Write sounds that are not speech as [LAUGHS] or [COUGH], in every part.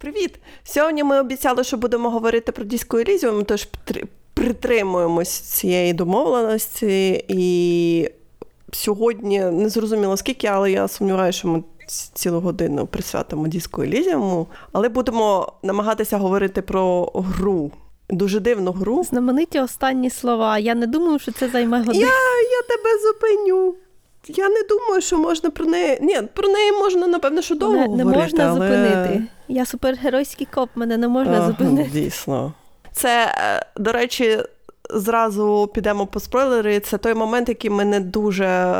Привіт! Сьогодні ми обіцяли, що будемо говорити про Диско Елізіум, тож притримуємось цієї домовленості. І сьогодні не зрозуміло скільки, але я сумніваюся, що ми цілу годину присвятимо Диско Елізіуму. Але будемо намагатися говорити про гру. Дуже дивну гру. Знамениті останні слова. Я не думаю, що це займе годину. Я, Я тебе зупиню. Я не думаю, що можна про неї. Ні, про неї можна, напевно, що довго не, говорити. Не можна але... зупинити. Я супергеройський коп, мене не можна ага, зупинити. Дійсно. Це, е, до речі, зразу підемо по спойлери. Це той момент, який мене дуже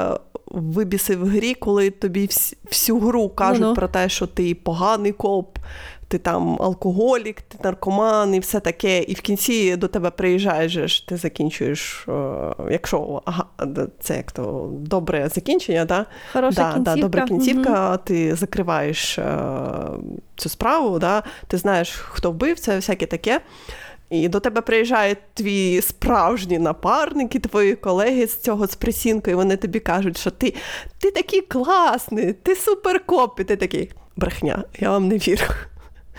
вибісив в грі, коли тобі всю гру кажуть ну, про те, що ти поганий коп, ти там алкоголік, ти наркоман і все таке. І в кінці до тебе приїжджаєш, ти закінчуєш, якщо ага, це як то добре закінчення, да? Хороша да, кінцівка. Да, добра кінцівка, угу. ти закриваєш цю справу, да? ти знаєш, хто вбив, це всяке таке. І до тебе приїжджають твої справжні напарники, твої колеги з цього з присінкою, і вони тобі кажуть, що ти ти такий класний, ти суперкоп, і ти такий брехня, я вам не вірю.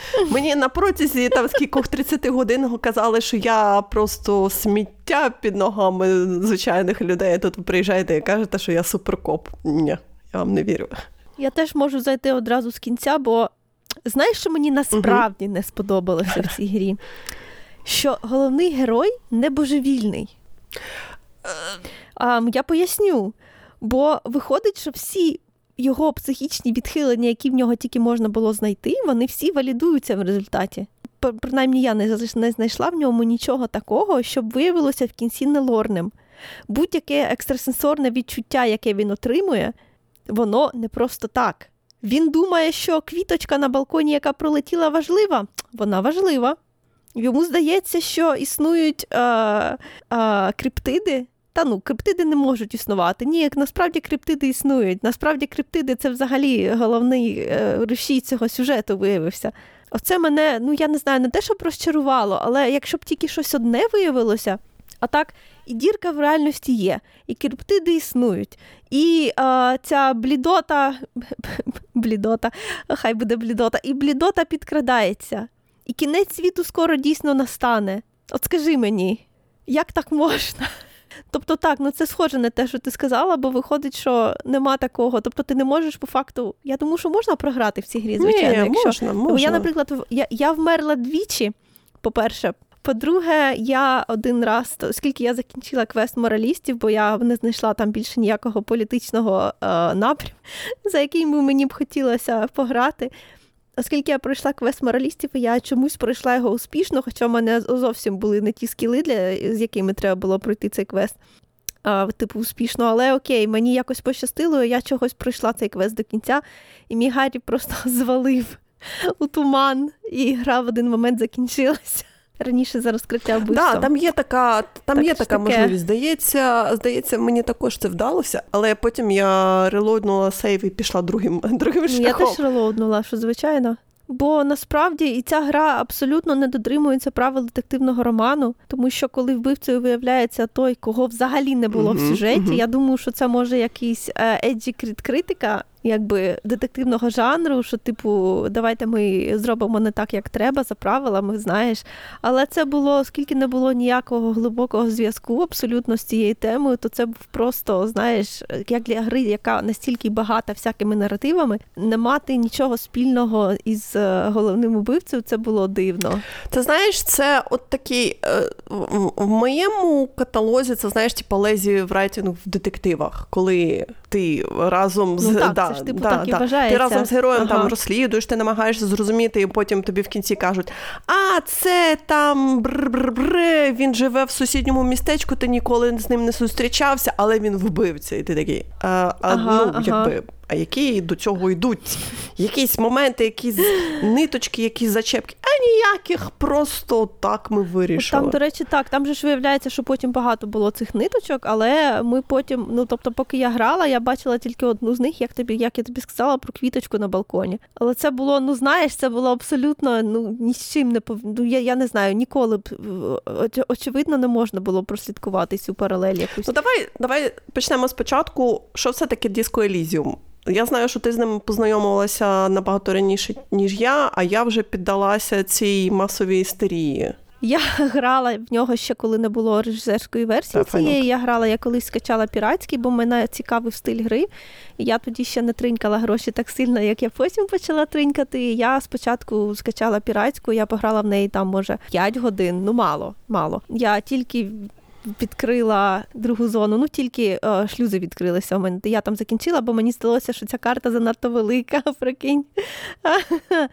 [LAUGHS] Мені на протязі там скількох 30 годин казали, що я просто сміття під ногами звичайних людей. Тут ви приїжджаєте і кажете, що я суперкоп. Ні, я вам не вірю. Я теж можу зайти одразу з кінця, бо знаєш, що мені насправді не сподобалося в цій грі? Що головний герой не божевільний. А, Я поясню. Бо виходить, що всі його психічні відхилення, які в нього тільки можна було знайти, вони всі валідуються в результаті. Принаймні, я не знайшла в ньому нічого такого, щоб виявилося в кінці нелорним. Будь-яке екстрасенсорне відчуття, яке він отримує, воно не просто так. Він думає, що квіточка на балконі, яка пролетіла, важлива, вона важлива. Йому здається, що існують е, е, криптиди, та ну, криптиди не можуть існувати. Ні, як насправді криптиди існують. Насправді криптиди це взагалі головний е, рушій цього сюжету виявився. Оце мене, ну я не знаю, не те, щоб розчарувало, але якщо б тільки щось одне виявилося, а так і дірка в реальності є, і криптиди існують, і а, ця блідота, [LAUGHS] блідота, хай буде блідота, і блідота підкрадається. І кінець світу скоро дійсно настане. От скажи мені, як так можна? Тобто, так, ну це схоже на те, що ти сказала, бо виходить, що нема такого. Тобто, ти не можеш по факту. Я думаю, що можна програти в цій грі, звичайно. Ні, якщо... можна, можна. Я, наприклад, я, я вмерла двічі, по-перше. По-друге, я один раз, оскільки я закінчила квест моралістів, бо я не знайшла там більше ніякого політичного е, напряму, за яким би мені б хотілося пограти. Оскільки я пройшла квест моралістів, я чомусь пройшла його успішно, хоча в мене зовсім були не ті скіли, для, з якими треба було пройти цей квест. А, Типу, успішно, але окей, мені якось пощастило, я чогось пройшла цей квест до кінця, і мій Гаррі просто [LAUGHS] звалив у туман, і гра в один момент закінчилася раніше за розкриття вбивства. Да, там є така там так, є така таке. можливість. Здається, здається, мені також це вдалося, але потім я релоуднула сейв і пішла другим [LAUGHS] другим шляхом. Я теж релоуднула, що звичайно. Бо насправді і ця гра абсолютно не дотримується правил детективного роману, тому що коли вбивцею виявляється той, кого взагалі не було uh-huh, в сюжеті, uh-huh. я думаю, що це може якийсь еджі критика якби детективного жанру, що, типу, давайте ми зробимо не так, як треба, за правилами, знаєш. Але це було, оскільки не було ніякого глибокого зв'язку абсолютно з цією темою, то це був просто, знаєш, як для гри, яка настільки багата всякими наративами, не мати нічого спільного із е, головним убивцею, це було дивно. Ти знаєш, це от такий е, в моєму каталозі, це знаєш, типу, лезі в райтингу в детективах, коли ти разом з ну, так, да, це ж, типу, да, так і вважається. Ти разом з героєм ага. там розслідуєш, ти намагаєшся зрозуміти, і потім тобі в кінці кажуть: а це там бр-бр-бр, він живе в сусідньому містечку, ти ніколи з ним не зустрічався, але він вбивця. І ти такий, а, а ага, ну, ага. якби які до цього йдуть якісь моменти, якісь ниточки, якісь зачепки, а ніяких просто так ми вирішили. Там, до речі, так, там же ж виявляється, що потім багато було цих ниточок, але ми потім, ну тобто, поки я грала, я бачила тільки одну з них, як тобі, як я тобі сказала, про квіточку на балконі. Але це було, ну знаєш, це було абсолютно ну ні з чим не пов... ну, я, я не знаю, ніколи б очевидно не можна було прослідкувати цю паралель якусь. Ну давай, давай почнемо спочатку, що все таки Диско Елізіум. Я знаю, що ти з ним познайомилася набагато раніше, ніж я, а я вже піддалася цій масовій істерії. Я грала в нього ще коли не було режисерської версії Та, цієї. файненько. Я грала, я колись скачала піратський, бо мене цікавив стиль гри. І я тоді ще не тринькала гроші так сильно, як я потім почала тринькати. Я спочатку скачала піратську, я пограла в неї там, може, 5 годин. Ну, мало, мало. Я тільки. Відкрила другу зону, ну тільки е, шлюзи відкрилися у мене. Я там закінчила, бо мені здалося, що ця карта занадто велика, [LAUGHS] прикинь. [LAUGHS]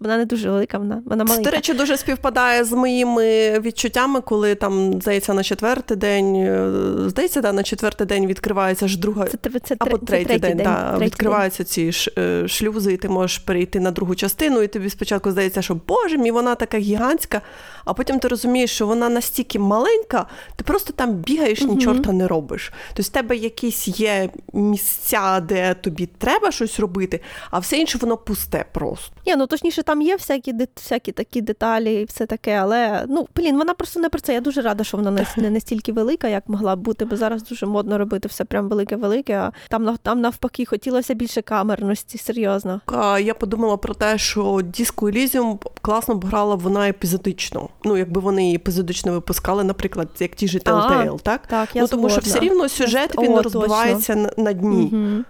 Вона не дуже велика, вона, вона Це, маленька. до речі, дуже співпадає з моїми відчуттями, коли там, здається, на четвертий день, е, здається, да, на четвертий день відкривається ж друга. Це, це, це, Або це третій, день, да, третій відкриваються ці ш, е, шлюзи, і ти можеш перейти на другу частину, і тобі спочатку здається, що Боже мій, вона така гігантська, а потім ти розумієш, що вона настільки маленька, ти просто там бігаєш, ні Мгм. чорта не робиш. Тобто в тебе якісь є місця, де тобі треба щось робити, а все інше воно пусте просто. Ні, ну точніше, там є всякі, всякі такі деталі і все таке, але ну блін, вона просто не про це. Я дуже рада, що вона не, настільки велика, як могла б бути, бо зараз дуже модно робити все прям велике-велике. А там там навпаки хотілося більше камерності, серйозно. Я подумала про те, що Disco Elysium класно б грала вона епізодично. Ну, якби вони її епізодично випускали, наприклад, як ті ж Telltale, так? Так, я ну, тому що все рівно сюжет О, він точно. розбивається на, на дні. Угу.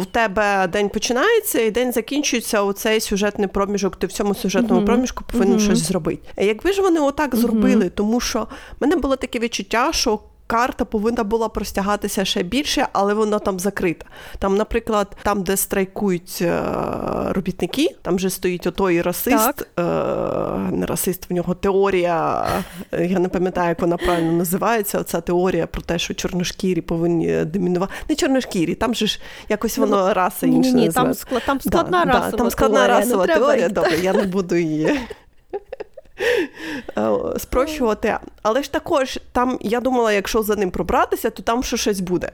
В тебе день починається і день закінчується. Оцей сюжетний проміжок. Ти в цьому сюжетному Мгм. проміжку повинен Мгм. щось зробити. Якби ж вони отак Мгм. зробили, тому що в мене було таке відчуття, що. Карта повинна була простягатися ще більше, але вона там закрита. Там, наприклад, там, де страйкують е, робітники, там же стоїть отой расист, е, не расист, в нього теорія. Я не пам'ятаю, як вона правильно називається. Оця теорія про те, що чорношкірі повинні домінувати. Не чорношкірі, там же ж якось Ну, воно раса інша. ні, там, називається. там складна Да, расова да, там складна теорія, расова теорія, добре, я не буду її. Е, Спрощувати, але ж також там я думала, якщо за ним пробратися, то там ще щось буде.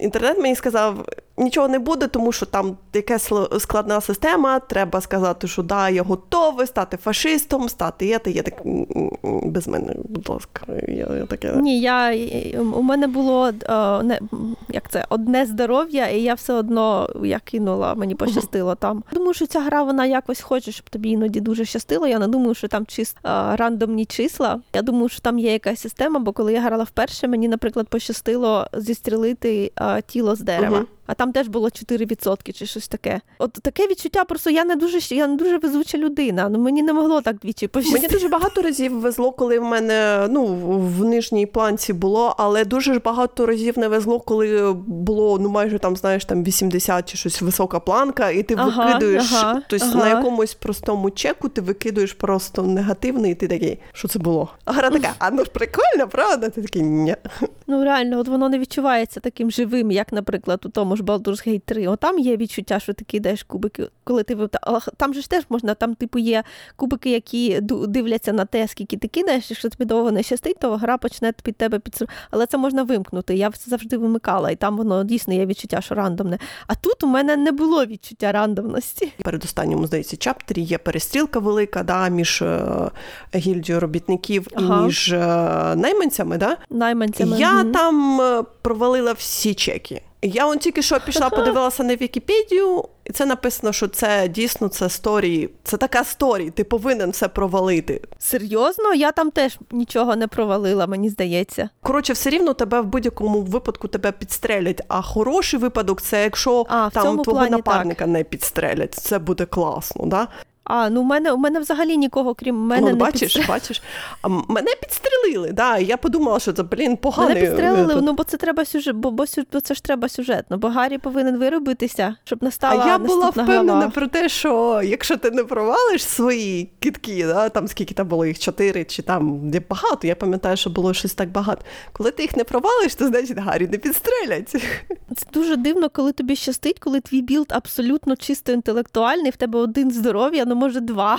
Інтернет мені сказав, нічого не буде, тому що там якась складна система. Треба сказати, що да, я готовий стати фашистом, стати є, та є так без мене, будь ласка. Я, я таке. Ні, я у мене було е, не як це одне здоров'я, і я все одно я кинула, мені пощастило там. [LAUGHS] Думаю, що ця гра вона якось хоче, щоб тобі іноді дуже щастило. Я не думаю, що там чис, е, рандомні числа. Я думаю, що там є якась система, бо коли я грала вперше, мені, наприклад, пощастило зістрілити е, тіло з дерева. Мгм. А там теж було 4% чи щось таке. От таке відчуття, просто я не дуже я не дуже везуча людина. Ну мені не могло так двічі пощастити. Мені дуже багато разів везло, коли в мене ну в в нижній планці було, але дуже ж багато разів не везло, коли було ну майже там, знаєш, там 80 чи щось висока планка, і ти Ага, викидуєш ага, тобто ага. на якомусь простому чеку, ти викидуєш просто негативний, і ти такий, що це було? А гра така, а ну ж прикольно, правда? Ти такий ні. Ну реально, от воно не відчувається таким живим, як, наприклад, у тому ж Baldur's Gate 3. О, там є відчуття, що ти кидаєш кубики, коли ти Але там же ж теж можна, там, типу, є кубики, які дивляться на те, скільки ти кидаєш. Якщо тобі довго не щастить, то гра почне під тебе під Але це можна вимкнути. Я це завжди вимикала, і там воно дійсно є відчуття, що рандомне. А тут у мене не було відчуття рандомності. Передостанньому, здається, чаптері є перестрілка велика да, між е, гільдією робітників Ага. і між е, найманцями. Да? Найманцями. Я Мгм. там е, провалила всі чеки. Я он тільки що пішла, подивилася на Вікіпедію, і це написано, що це дійсно це сторі. Це така сторі, ти повинен все провалити. Серйозно, я там теж нічого не провалила, мені здається. Коротше, все рівно тебе в будь-якому випадку тебе підстрелять. А хороший випадок це якщо А, там твого напарника не підстрелять. Це буде класно, да? А, ну у мене у мене взагалі нікого, крім мене, ну, не бачиш, підстрелили. бачиш. А мене підстрелили, да. Я подумала, що це, блін, поганий. Мене підстрелили, е, ну бо це треба сюжет, бо, бо, бо це ж треба сюжетно, бо Гаррі повинен виробитися, щоб настала А я була впевнена глава. про те, що якщо ти не провалиш свої кітки, да, там скільки там було їх чотири, чи там де багато, я пам'ятаю, що було щось так багато. Коли ти їх не провалиш, то значить Гаррі не підстрелять. [LAUGHS] Це дуже дивно, коли тобі щастить, коли твій build абсолютно чисто інтелектуальний, в тебе один здоров'я, ну може два.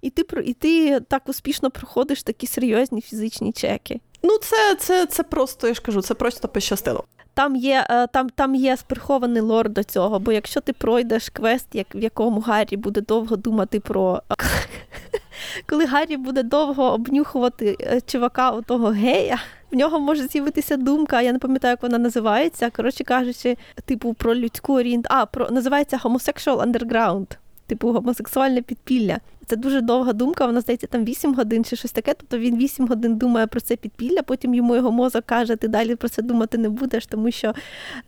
І ти про- і ти так успішно проходиш такі серйозні фізичні чеки. Ну, це, це, це просто, я ж кажу, це просто пощастило. Там є, е, там, там є прихований lore до цього, бо якщо ти пройдеш квест, як, в якому Гаррі буде довго думати про. [LAUGHS] Коли Гаррі буде довго обнюхувати е, чувака отого гея, в нього може з'явитися думка, я не пам'ятаю, як вона називається. Коротше кажучи, типу, про людську орієнт. А, про називається Homosexual Underground, типу гомосексуальне підпілля. Це дуже довга думка, вона здається там 8 годин чи щось таке. Тобто він 8 годин думає про це підпілля, потім йому його мозок каже, ти далі про це думати не будеш, тому що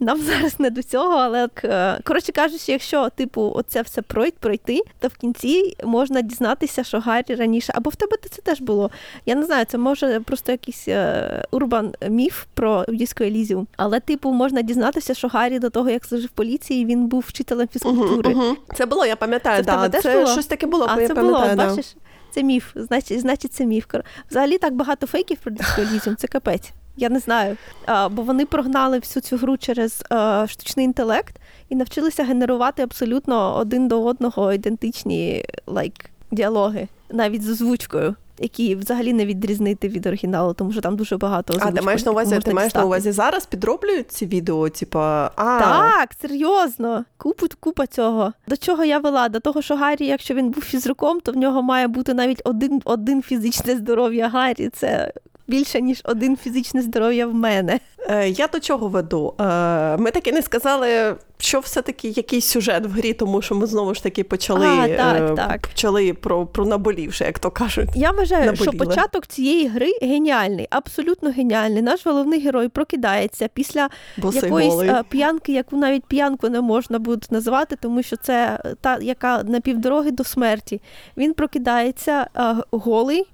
нам [LAUGHS] зараз не до цього. Але е, коротше кажучи, якщо типу оце все пройти, то в кінці можна дізнатися, що Гаррі раніше, або в тебе це теж було. Я не знаю, це може просто якийсь е, урбан міф про Діско Елізіум. Але, типу, можна дізнатися, що Гаррі до того, як служив в поліції, він був вчителем фізкультури. Угу, угу. Це було, я пам'ятаю, це, да, це було? щось таке було. А, я це було, бачиш? Це міф, значить, значить, це міф. Взагалі так багато фейків про дисколізм, це капець. Я не знаю. А, Бо вони прогнали всю цю гру через а, штучний інтелект і навчилися генерувати абсолютно один до одного ідентичні like, діалоги, навіть з озвучкою які взагалі не відрізнити від оригіналу, тому що там дуже багато. А ти маєш на увазі, ти маєш на увазі зараз підроблюють ці відео? Типа, а так, серйозно, купу купа цього. До чого я вела? До того, що Гаррі, якщо він був фізруком, то в нього має бути навіть один один фізичне здоров'я Гаррі. Це більше ніж один фізичне здоров'я в мене. Е, я до чого веду? Е, ми таки не сказали, що все-таки якийсь сюжет в грі, тому що ми знову ж таки почали а, так, е, так. почали про про наболівше, як то кажуть. Я вважаю, Наболіле. що початок цієї гри геніальний, абсолютно геніальний. Наш головний герой прокидається після Босий якоїсь голий. п'янки, яку навіть п'янку не можна буде назвати, тому що це та, яка на півдороги до смерті. Він прокидається а, голий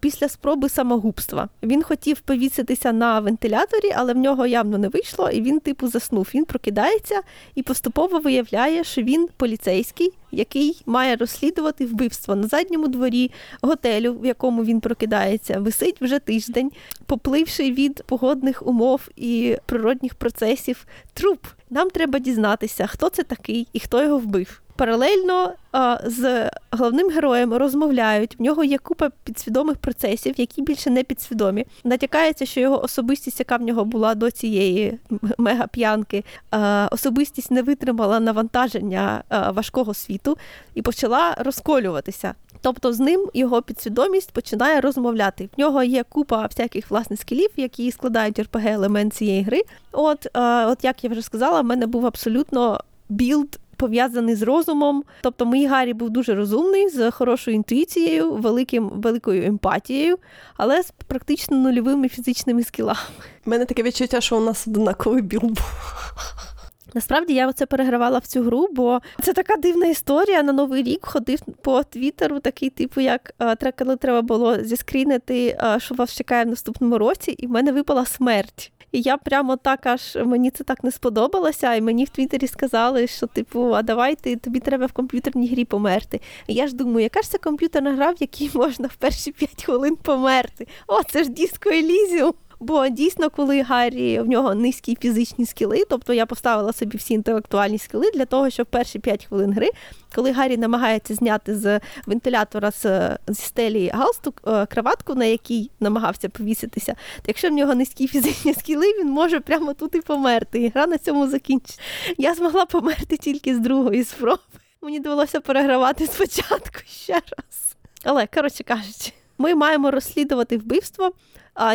після спроби самогубства. Він хотів повіситися на вентиляторі, але в нього явно не вийшло, і він, типу, заснув. Він прокидається і поступово виявляє, що він поліцейський, який має розслідувати вбивство на задньому дворі готелю, в якому він прокидається, висить вже тиждень, попливши від погодних умов і природних процесів. Труп. Нам треба дізнатися, хто це такий і хто його вбив. Паралельно а, з головним героєм розмовляють. В нього є купа підсвідомих процесів, які більше не підсвідомі. Натякається, що його особистість, яка в нього була до цієї мегап'янки, особистість не витримала навантаження а, важкого світу і почала розколюватися. Тобто з ним його підсвідомість починає розмовляти. В нього є купа всяких власних скілів, які складають RPG елемент цієї гри. От, от як я вже сказала, в мене був абсолютно build пов'язаний з розумом. Тобто, мій Гаррі був дуже розумний, з хорошою інтуїцією, великим, великою емпатією, але з практично нульовими фізичними скілами. У мене таке відчуття, що у нас однаковий build був. Насправді я оце перегравала в цю гру, бо це така дивна історія. На новий рік ходив по твіттеру, такий типу, як коли треба було зіскрінити, що вас чекає в наступному році, і в мене випала смерть. І я прямо так аж мені це так не сподобалося, і мені в Твіттері сказали, що типу, а давай ти тобі треба в комп'ютерній грі померти. І я ж думаю, яка ж це комп'ютерна гра, в якій можна в перші п'ять хвилин померти? О, це ж диско Елізіум. Бо дійсно, коли Гаррі в нього низькі фізичні скіли, тобто я поставила собі всі інтелектуальні скіли для того, щоб перші 5 хвилин гри, коли Гаррі намагається зняти з вентилятора з, зі стелі галстук е, краватку, на якій намагався повіситися, то якщо в нього низькі фізичні скіли, він може прямо тут і померти. І гра на цьому закінчиться. Я змогла померти тільки з другої спроби. Мені довелося перегравати спочатку ще раз. Але, коротше кажучи, ми маємо розслідувати вбивство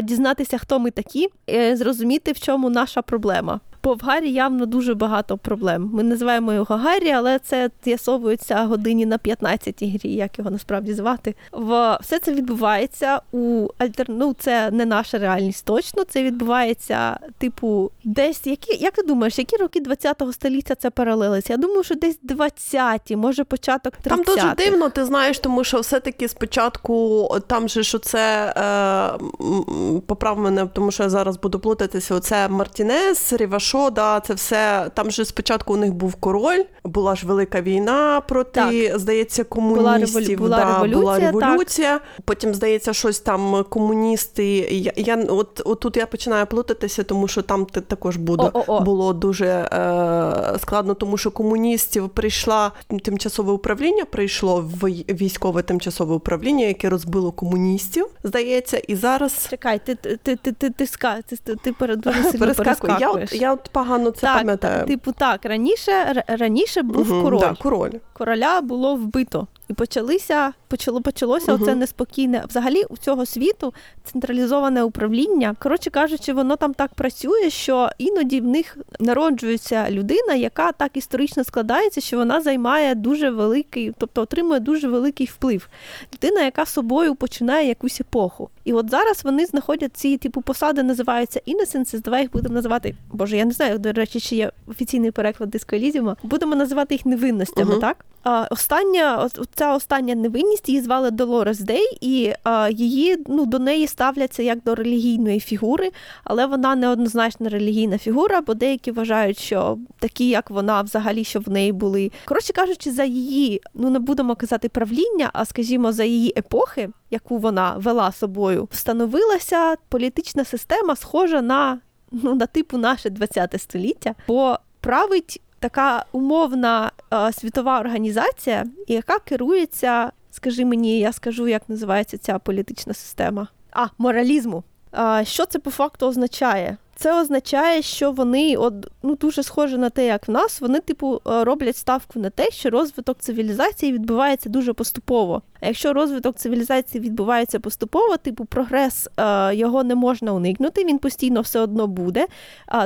дізнатися, хто ми такі, зрозуміти, в чому наша проблема. Бо в Гаррі явно дуже багато проблем. Ми називаємо його Гаррі, але це з'ясовується годині на 15 грі, як його насправді звати. В все це відбувається у альтер... Ну, це не наша реальність точно. Це відбувається, типу, десь які. Як ти думаєш, які роки 20-го століття це паралелиться? Я думаю, що десь 20-ті, може початок 30-х. Там дуже дивно, ти знаєш, тому що все-таки спочатку там же що це е, поправ мене, тому що я зараз буду плутатися. Оце Мартінес, Рівашо що, да, це все. Там же спочатку у них був король, була ж велика війна проти, так. здається, комуністів. Була, да, революція, була революція. Так. Потім, здається, щось там комуністи. Я, я от, от тут я починаю плутатися, тому що там також буде, було дуже е, складно, тому що комуністів прийшла тимчасове управління, прийшло в військове тимчасове управління, яке розбило комуністів, здається, і зараз. Чекай, ти ти, ти, ти, ти, ти, ти, ти, ти перескакуєш. Я от, я от погано це так, пам'ятаю. Типу, так, раніше раніше був угу, король. Да, король. Короля було вбито. І почалися, почало почалося uh-huh. оце неспокійне. Взагалі у цього світу централізоване управління. Коротше кажучи, воно там так працює, що іноді в них народжується людина, яка так історично складається, що вона займає дуже великий, тобто отримує дуже великий вплив. Людина, яка собою починає якусь епоху. І от зараз вони знаходять ці типу посади, називаються Innocence, Давай їх будемо називати. Боже, я не знаю, до речі, чи є офіційний переклад дискоелізіуму. Будемо називати їх невинностями, uh-huh. так? Остання ця остання невинність її звали Долорес Дей, і її ну до неї ставляться як до релігійної фігури, але вона неоднозначна релігійна фігура, бо деякі вважають, що такі, як вона, взагалі, що в неї були. Коротше кажучи, за її, ну не будемо казати правління, а скажімо, за її епохи, яку вона вела собою, встановилася політична система, схожа на ну на типу наше 20 століття, бо править така умовна е, світова організація, яка керується, скажи мені, я скажу, як називається ця політична система. А, моралізму. Е, Що це по факту означає? Це означає, що вони от, ну, дуже схоже на те, як в нас, вони, типу, е, роблять ставку на те, що розвиток цивілізації відбувається дуже поступово. А якщо розвиток цивілізації відбувається поступово, типу прогрес е, його не можна уникнути, він постійно все одно буде.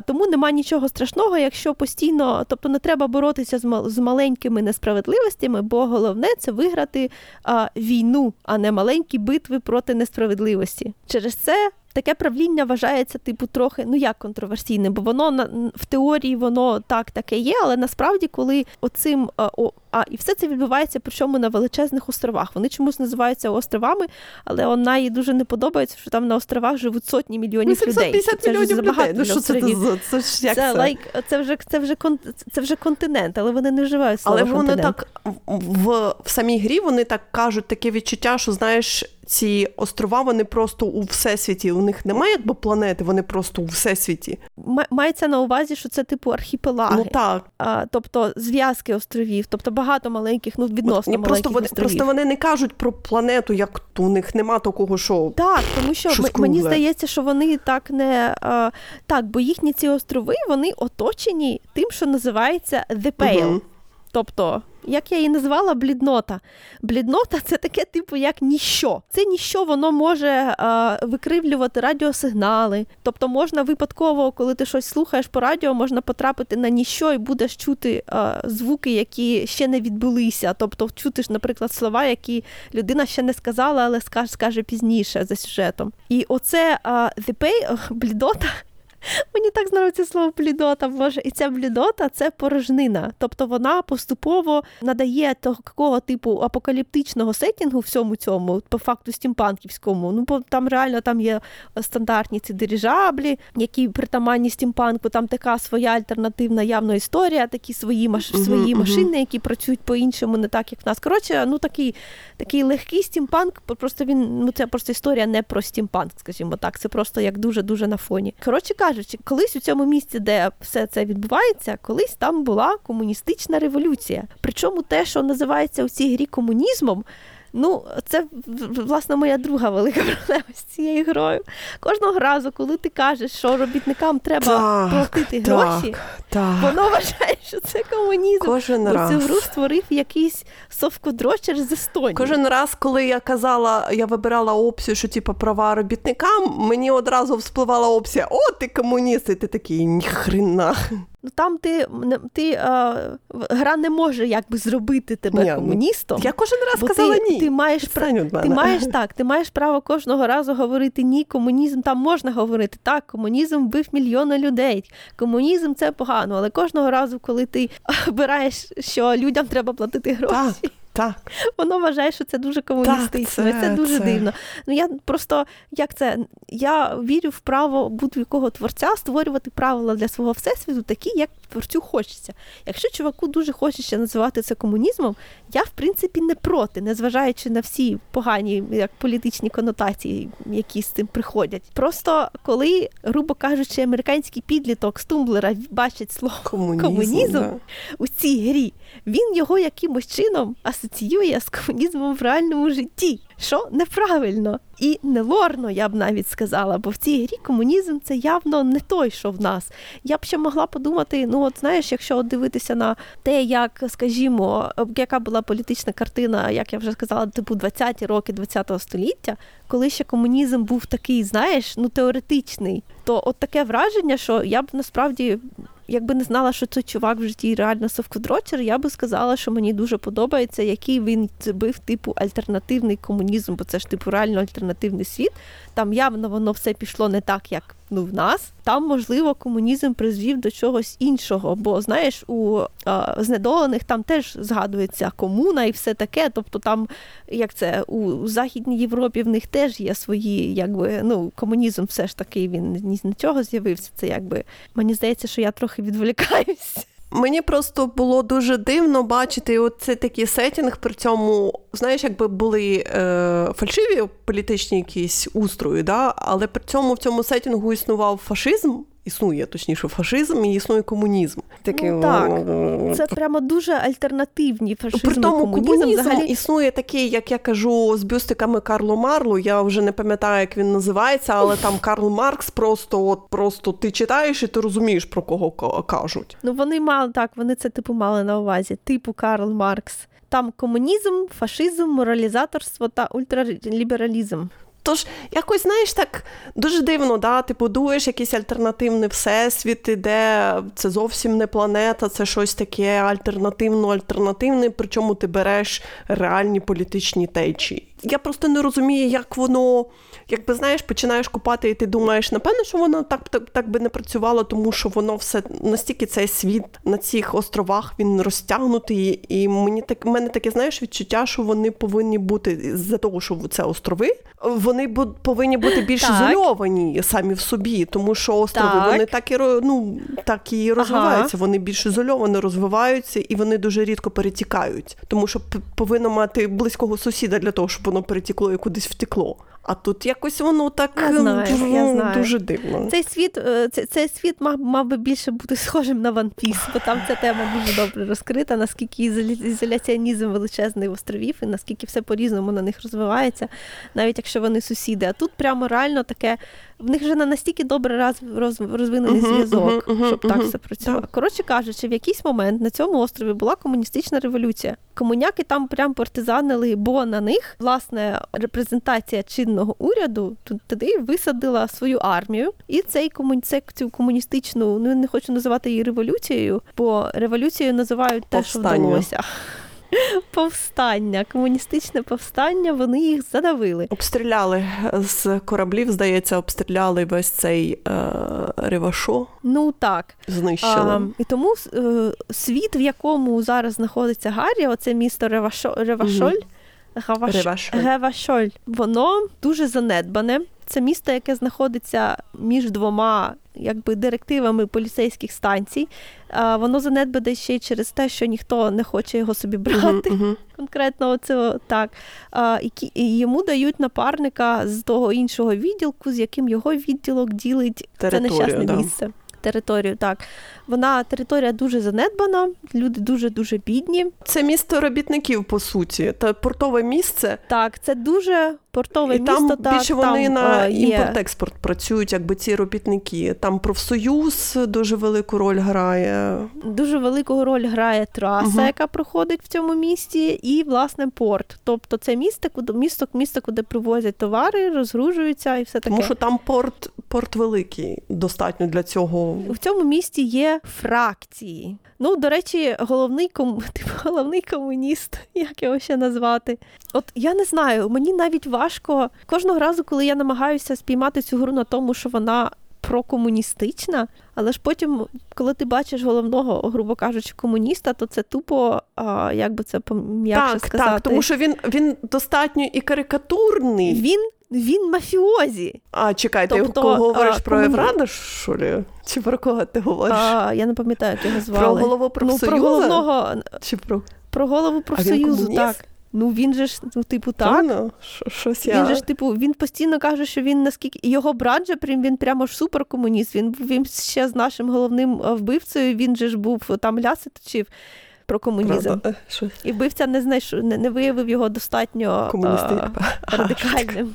Тому нема нічого страшного, якщо постійно, тобто не треба боротися з маленькими несправедливостями, бо головне це виграти війну, а не маленькі битви проти несправедливості. Через це таке правління вважається, типу, трохи ну як контроверсійне, бо воно на в теорії воно так таке є, але насправді, коли оцим о, а і все це відбувається, причому на величезних островах. Вони чомусь називаються островами, але вона їй дуже не подобається, що там на островах живуть сотні мільйонів ну, людей. Це вже забагато ну, що це, це, це, як це, like, це вже це вже це вже континент, але вони не вживають слово Але вони континент. так в, в самій грі вони так кажуть таке відчуття, що знаєш. Ці острова вони просто у всесвіті. У них немає якби планети, вони просто у всесвіті. Мається на увазі, що це типу архіпелаги. Ну так. А, Тобто зв'язки островів, тобто багато маленьких, ну відносно маленьких просто вони островів. просто вони не кажуть про планету, як у них нема такого, що так, тому що м- мені здається, що вони так не а, так, бо їхні ці острови вони оточені тим, що називається The Pale. Угу. Тобто як я її назвала, бліднота. Бліднота це таке, типу, як ніщо. Це ніщо, воно може е, викривлювати радіосигнали. Тобто, можна випадково, коли ти щось слухаєш по радіо, можна потрапити на ніщо і будеш чути е, звуки, які ще не відбулися. Тобто, чути, наприклад, слова, які людина ще не сказала, але скаже, пізніше за сюжетом. І оце е, the pay, [LAUGHS] блідота. [LAUGHS] Мені так знравиться слово блідота, боже. І ця блідота це порожнина. Тобто вона поступово надає такого типу апокаліптичного сетінгу всьому цьому, по факту стімпанківському. Ну, бо там реально там є стандартні ці дирижаблі, які притаманні стімпанку, там така своя альтернативна явна історія, такі свої маш... свої uh-huh, машини, які працюють по-іншому, не так, як в нас. Коротше, ну такий такий легкий стімпанк, просто він ну це просто історія не про стімпанк, скажімо так. Це просто як дуже-дуже на фоні. Коротше кажучи, колись у цьому місці, де все це відбувається, колись там була комуністична революція. Причому те, що називається у цій грі комунізмом. Ну, це власне моя друга велика проблема з цією грою. Кожного разу, коли ти кажеш, що робітникам треба так, платити так, гроші, так. воно вважає, що це комунізм. Кожен Бо раз. цю гру створив якийсь совкодрочер з Естонії. Кожен раз, коли я казала, я вибирала опцію, що типу, права робітникам, мені одразу вспливала опція: О, ти комуніст, і ти такий ніхрена. Ну там ти ти а, гра не може якби зробити тебе ні, ну, комуністом. Я кожен раз казала ти, ні. Ти маєш ти маєш так, ти маєш право кожного разу говорити ні, комунізм там можна говорити. Так, комунізм вбив мільйони людей. Комунізм це погано, але кожного разу, коли ти обираєш, що людям треба платити гроші. Так. Так. Воно вважає, що це дуже комуністично. Так, це, це дуже це. дивно. Ну я просто як це? Я вірю в право будь-якого творця створювати правила для свого всесвіту, такі, як творцю хочеться. Якщо чуваку дуже хочеться називати це комунізмом, я в принципі не проти, незважаючи на всі погані як політичні конотації, які з цим приходять. Просто коли, грубо кажучи, американський підліток з тумблера бачить слово комунізм, комунізм да. у цій грі, він його якимось чином асоціює з комунізмом в реальному житті. що неправильно і не лорно, я б навіть сказала, бо в цій грі комунізм це явно не той, що в нас. Я б ще могла подумати: ну, от знаєш, якщо дивитися на те, як, скажімо, яка була політична картина, як я вже сказала, типу 20-ті роки ХХ століття, коли ще комунізм був такий, знаєш, ну теоретичний, то от таке враження, що я б насправді якби не знала, що цей чувак в житті реально совкодрочер, я би сказала, що мені дуже подобається, який він збив типу альтернативний комунізм, бо це ж типу реально альтернативний світ. Там явно воно все пішло не так, як ну в нас. Там, можливо, комунізм призвів до чогось іншого. Бо знаєш, у а, знедолених там теж згадується комуна і все таке. Тобто, там як це у Західній Європі в них теж є свої, якби ну комунізм, все ж таки він ні з нічого з'явився. Це якби мені здається, що я трохи відволікаюсь. Мені просто було дуже дивно бачити оце такий сетінг. При цьому, знаєш, якби були е, фальшиві політичні якісь устрої, да? але при цьому в цьому сетінгу існував фашизм, існує точніше фашизм і існує комунізм. Такі, ну, так, Це прямо дуже альтернативні фашизм При тому комунізм, комунізм взагалі... існує такий, як я кажу, з бюстиками Карло Марлу. Я вже не пам'ятаю, як він називається, але там Карл Маркс просто от просто ти читаєш і ти розумієш, про кого кажуть. Ну вони мали так, вони це типу мали на увазі, типу Карл Маркс. Там комунізм, фашизм, моралізаторство та ультралібералізм. Тож, якось, знаєш, так дуже дивно, да? ти будуєш якийсь альтернативний всесвіт, де це зовсім не планета, це щось таке альтернативно-альтернативне, причому ти береш реальні політичні течії. Я просто не розумію, як воно, якби знаєш, починаєш купати, і ти думаєш, напевно, що воно так так, так би не працювало, тому що воно все настільки цей світ на цих островах він розтягнутий. І мені так мене таке знаєш відчуття, що вони повинні бути з-за того, що це острови, вони повинні бути більш так. ізольовані самі в собі, тому що острови так. вони так і ну, так і розвиваються. Ага. Вони більш ізольовано розвиваються і вони дуже рідко перетікають, тому що повинно мати близького сусіда для того, щоб воно перетекло і кудись втекло. А тут якось воно так я знаю, дуже, я знаю. дуже дивно. Цей світ е, цей, цей світ мав мав би більше бути [LAUGHS] схожим на One Piece, бо там ця тема дуже добре розкрита, наскільки ізоляціонізм величезний островів, і наскільки все по-різному на них розвивається, навіть якщо вони сусіди. А тут прямо реально таке в них вже на настільки добре раз роз, розвинений uh-huh, зв'язок, uh-huh, щоб uh-huh, так все працювало. Коротше кажучи, в якийсь момент на цьому острові була комуністична революція. Комуняки там прям партизанили, бо на них власне репрезентація чинного уряду туди висадила свою армію, і цей комун... цю комуністичну, ну не хочу називати її революцією, бо революцією називають те, що вдалося. Повстання, комуністичне повстання, вони їх задавили. Обстріляли з кораблів, здається, обстріляли весь цей е, Ревашо. Ну так. Знищили. А, І тому е, світ, в якому зараз знаходиться Гаррі, оце місто Ревашо, Ревашоль. Угу. Ревашоль. Воно дуже занедбане. Це місто, яке знаходиться між двома якби директивами поліцейських станцій. А, Воно занедбане ще й через те, що ніхто не хоче його собі брати. Uh-huh, uh-huh. Конкретно оце так. А, і, і йому дають напарника з того іншого відділку, з яким його відділок ділить Територію, це нещасне да. місце. Територію, так. Вона територія дуже занедбана, люди дуже-дуже бідні. Це місто робітників, по суті, та портове місце. Так, це дуже портове І місто. Там так, більше вони там, на імпорт-експорт працюють, якби ці робітники. Там профсоюз дуже велику роль грає. Дуже велику роль грає траса, угу. яка проходить в цьому місті, і власне порт. Тобто це місто, куди місто, місто, куди привозять товари, розгружуються і все таке. Тому що там порт, порт великий, достатньо для цього. В цьому місті є фракції. Ну, до речі, головний ком... [LAUGHS] типу, головний комуніст, як його ще назвати. От я не знаю, мені навіть важко кожного разу, коли я намагаюся спіймати цю гру на тому, що вона прокомуністична, але ж потім, коли ти бачиш головного, грубо кажучи, комуніста, то це тупо, а, як би це м'якше так, сказати. Так, тому що він він достатньо і карикатурний. Він він мафіозі. А чекай, тобто, ти кого говориш а, про Єврана, що ли? Чи про кого ти говориш? А, Я не пам'ятаю, як його звали. Про голову профсоюзу? Ну, про головного... Чи про... Про голову профсоюзу, так. Ну він же ж, ну, типу, так. Правильно? Щось я... Він же ж, типу, він постійно каже, що він наскільки його брат же він прямо ж суперкомуніст. Він він ще з нашим головним вбивцею, він же ж був там ляси точив. Про комунізм. Правда. І вбивця не знайшов, не, не виявив його достатньо Комуністи- а, радикальним.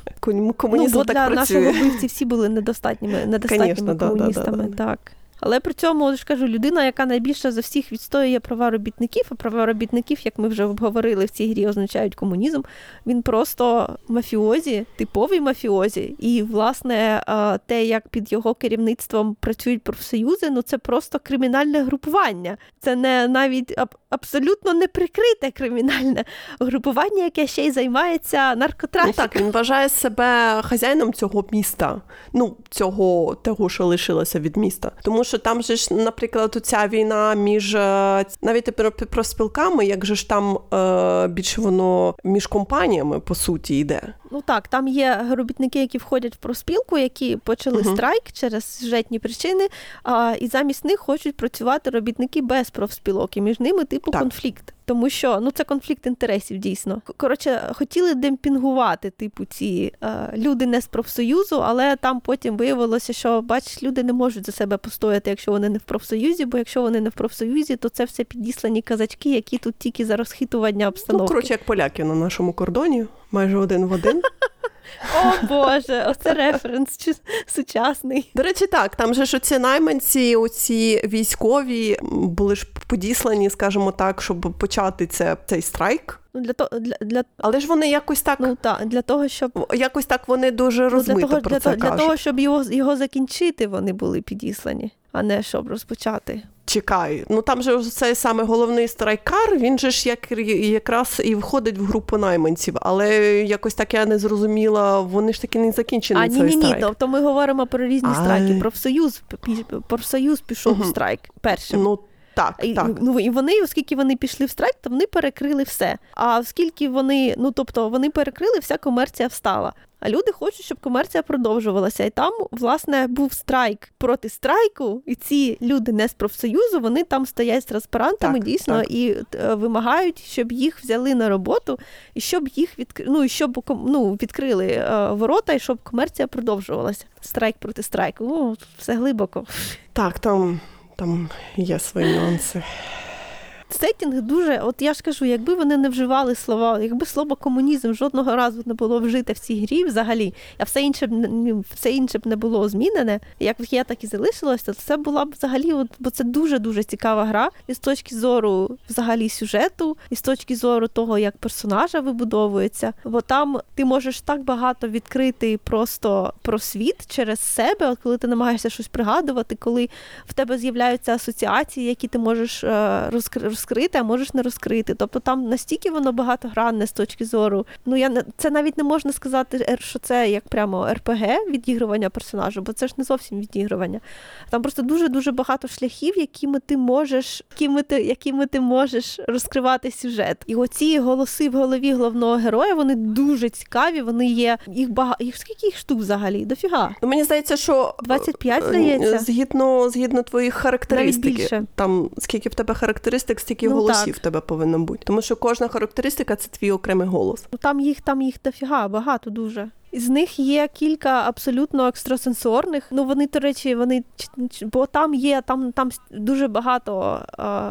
Комунізм Ну, бо так для працює. нашого вбивці всі були недостатніми, недостатніми Конечно, да, да, комуністами. да, да. Так. Але при цьому ж кажу, людина, яка найбільше за всіх відстоює права робітників, а права робітників, як ми вже обговорили в цій грі, означають комунізм. Він просто мафіозі, типовий мафіозі. І, власне, те, як під його керівництвом працюють профсоюзи, ну це просто кримінальне групування. Це не навіть аб- абсолютно неприкрите кримінальне групування, яке ще й займається Ну наркотрафіком. так, він вважає себе хазяїном цього міста, ну цього того, що лишилося від міста. Тому що там же ж, наприклад, ця війна між е, навіть про, спілками, як же ж там е, більше воно між компаніями по суті йде. Ну так, там є робітники, які входять в профспілку, які почали Мгм. страйк через сюжетні причини, а, і замість них хочуть працювати робітники без профспілок, і між ними типу Так. конфлікт. Тому що ну це конфлікт інтересів дійсно. Коротше, хотіли демпінгувати, типу, ці е, люди не з профсоюзу, але там потім виявилося, що бач, люди не можуть за себе постояти, якщо вони не в профсоюзі, бо якщо вони не в профсоюзі, то це все підіслані казачки, які тут тільки за розхитування обстановки. Ну, коротше, як поляки на нашому кордоні, майже один в один. [LAUGHS] О Боже, оце референс сучасний. До речі, так, там же ж оці найманці, оці військові були ж подіслані, скажімо так, щоб почати це, цей страйк. Ну для того для, для Але ж вони якось так, ну та для того, щоб якось так вони дуже ну, для того, про для, це того, для того, щоб його його закінчити, вони були підіслані, а не щоб розпочати. Чекай, ну там же цей саме головний страйкар, він же ж як, якраз і входить в групу найманців, але якось так я не зрозуміла, вони ж таки не закінчені а ні, цей ні, ні. страйк. Тобто ми говоримо про різні Ай. страйки. Профсоюз пі- профсоюз пішов в Мгм. страйк першим. Ну так, І, так. Ну і вони, оскільки вони пішли в страйк, то вони перекрили все. А оскільки вони, ну тобто, вони перекрили, вся комерція встала. А люди хочуть, щоб комерція продовжувалася. І там, власне, був страйк проти страйку, і ці люди не з профсоюзу, вони там стоять з транспарантами Так, дійсно так. і е, вимагають, щоб їх взяли на роботу, і щоб їх відкр... ну, і щоб ну, відкрили е, ворота, і щоб комерція продовжувалася. Страйк проти страйку. Ну, все глибоко. Так, там, там є свої нюанси. Сеттінг дуже, от я ж кажу, якби вони не вживали слова, якби слово комунізм жодного разу не було вжите в цій грі взагалі, а все інше б не- все інше б не було змінене, як є, так і залишилося, то це була б взагалі, от, бо це дуже дуже цікава гра, і з точки зору взагалі сюжету, і з точки зору того, як персонажа вибудовується. Бо там ти можеш так багато відкрити просто про світ через себе, от коли ти намагаєшся щось пригадувати, коли в тебе з'являються асоціації, які ти можеш е, розкри- розкрити, а можеш не розкрити. Тобто там настільки воно багатогранне з точки зору. Ну я не це навіть не можна сказати, е, що це як прямо РПГ відігрування персонажа, бо це ж не зовсім відігрування. Там просто дуже дуже багато шляхів, якими ти можеш, якими ти, якими ти можеш розкривати сюжет. І оці голоси в голові головного героя вони дуже цікаві. Вони є їх багато. Їх скільки їх штук взагалі? Дофіга. Ну, мені здається, що 25, е, здається. Згідно, згідно твоїх характеристик, там скільки в тебе характеристик, стільки Ну, голосів так. тебе повинно бути. Тому що кожна характеристика це твій окремий голос. Ну, Там їх там їх дофіга, багато дуже. З них є кілька абсолютно екстрасенсорних. Ну вони, до речі, вони бо там є, там, там дуже багато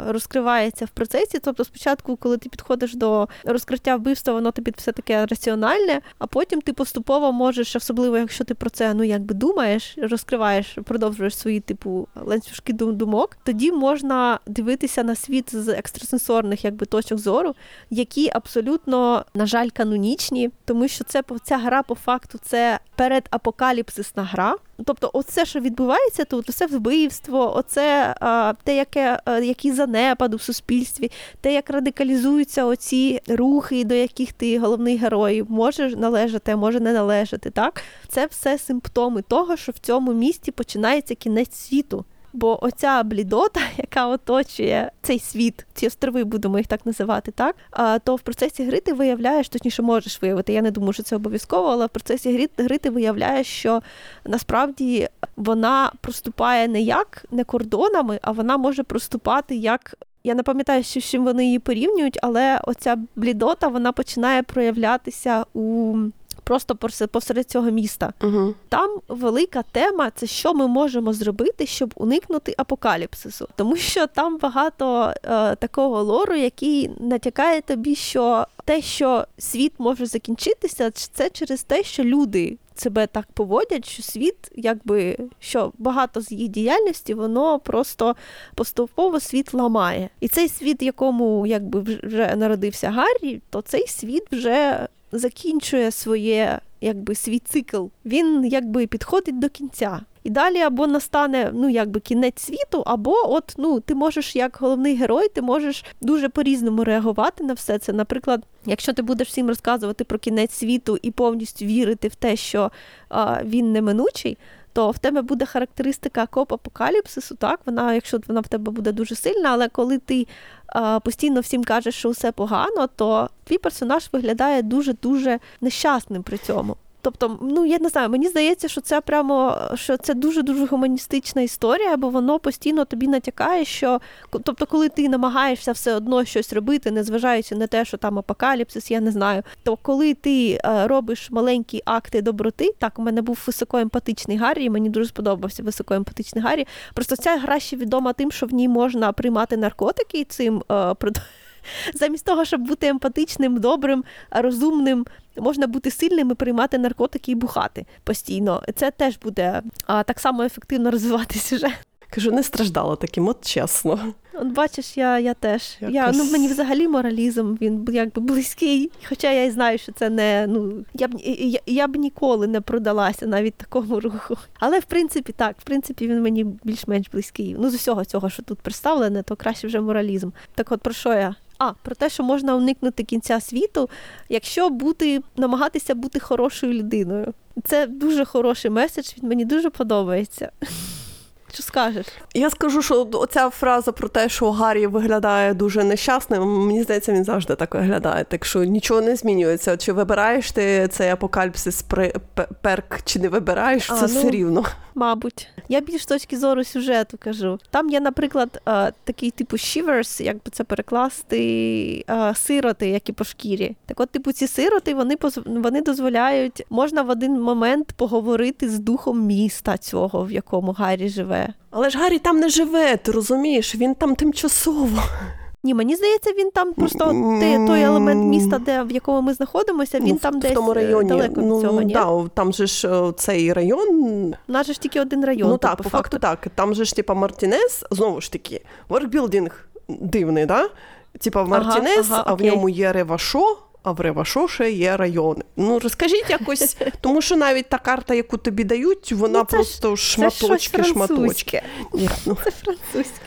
розкривається в процесі. Тобто, спочатку, коли ти підходиш до розкриття вбивства, воно тобі все таке раціональне, а потім ти поступово можеш, особливо якщо ти про це ну якби думаєш, розкриваєш, продовжуєш свої типу ланцюжки дум- думок, тоді можна дивитися на світ з екстрасенсорних якби точок зору, які абсолютно, на жаль, канонічні, тому що це ця гра по факту це передапокаліпсисна гра. Тобто, оце, що відбувається тут, це вбивство, оце а, те, яке а, який занепад у суспільстві, те, як радикалізуються оці рухи, до яких ти головний герой може належати, а може не належати. Так, це все симптоми того, що в цьому місті починається кінець світу. Бо оця блідота, [LAUGHS] яка оточує цей світ, ці острови, будемо їх так називати, так то в процесі гри ти виявляєш, точніше можеш виявити. Я не думаю, що це обов'язково, але в процесі гри, гри ти виявляєш, що насправді вона проступає не як не кордонами, а вона може проступати як. Я не пам'ятаю, що з чим вони її порівнюють, але оця блідота вона починає проявлятися у просто посеред цього міста. Угу. Там велика тема це що ми можемо зробити, щоб уникнути апокаліпсису. Тому що там багато е, такого лору, який натякає тобі, що те, що світ може закінчитися, це через те, що люди себе так поводять, що світ, якби що багато з їх діяльності, воно просто поступово світ ламає. І цей світ, якому якби вже народився Гаррі, то цей світ вже закінчує своє, якби свій цикл. Він якби підходить до кінця. І далі або настане ну якби кінець світу, або от ну ти можеш як головний герой, ти можеш дуже по-різному реагувати на все це. Наприклад, якщо ти будеш всім розказувати про кінець світу і повністю вірити в те, що а, він неминучий. То в тебе буде характеристика коп апокаліпсису, так вона, якщо вона в тебе буде дуже сильна, але коли ти постійно всім кажеш, що все погано, то твій персонаж виглядає дуже дуже нещасним при цьому. Тобто, ну я не знаю, мені здається, що це прямо що це дуже дуже гуманістична історія, бо воно постійно тобі натякає, що тобто, коли ти намагаєшся все одно щось робити, незважаючи на те, що там апокаліпсис, я не знаю. То коли ти е, робиш маленькі акти доброти, так у мене був високоемпатичний Гаррі, мені дуже сподобався високоемпатичний Гаррі. Просто ця гра ще відома тим, що в ній можна приймати наркотики і цим е, [LAUGHS] замість того, щоб бути емпатичним, добрим, розумним, можна бути сильним і приймати наркотики і бухати постійно. Це теж буде а, так само ефективно розвивати сюжет. Кажу, не страждала таким, от чесно. От бачиш, я я теж. Якось... Я, ну, Мені взагалі моралізм він якби близький. Хоча я і знаю, що це не. ну, Я б я, я б ніколи не продалася навіть такому руху. Але в принципі так, в принципі, він мені більш-менш близький. Ну, з усього цього, що тут представлене, то краще вже моралізм. Так от про що я? А, про те, що можна уникнути кінця світу, якщо бути, намагатися бути хорошою людиною. Це дуже хороший меседж, він мені дуже подобається. [LAUGHS] Що скажеш? Я скажу, що оця фраза про те, що Гаррі виглядає дуже нещасним, мені здається, він завжди так виглядає. Так що нічого не змінюється. Чи вибираєш ти цей апокаліпсис перк, чи не вибираєш, а, це ну, все рівно. Мабуть, я більш точки зору сюжету кажу. Там є, наприклад, такий типу shivers, як би це перекласти, сироти, які по шкірі. Так, от, типу, ці сироти вони вони дозволяють, можна в один момент поговорити з духом міста цього, в якому Гаррі живе. Але ж Гаррі там не живе, ти розумієш? Він там тимчасово. Ні, мені здається, він там просто той, той елемент міста, де в якому ми знаходимося, він ну, там в десь тому районі. далеко ну, від цього. ні? Да, там же ж е, цей район. У нас же ж тільки один район. Ну так, по факту так. Там же ж типа Мартінес, знову ж таки, воркбілдинг дивний, да? Типа Мартінес, ага, ага, а в ньому є Ревашо. А в Ревашо ще є райони. Ну розкажіть якось, [LAUGHS] тому що навіть та карта, яку тобі дають, вона ну, просто ж, шматочки, це шматочки. Ні, ну. Це французьке.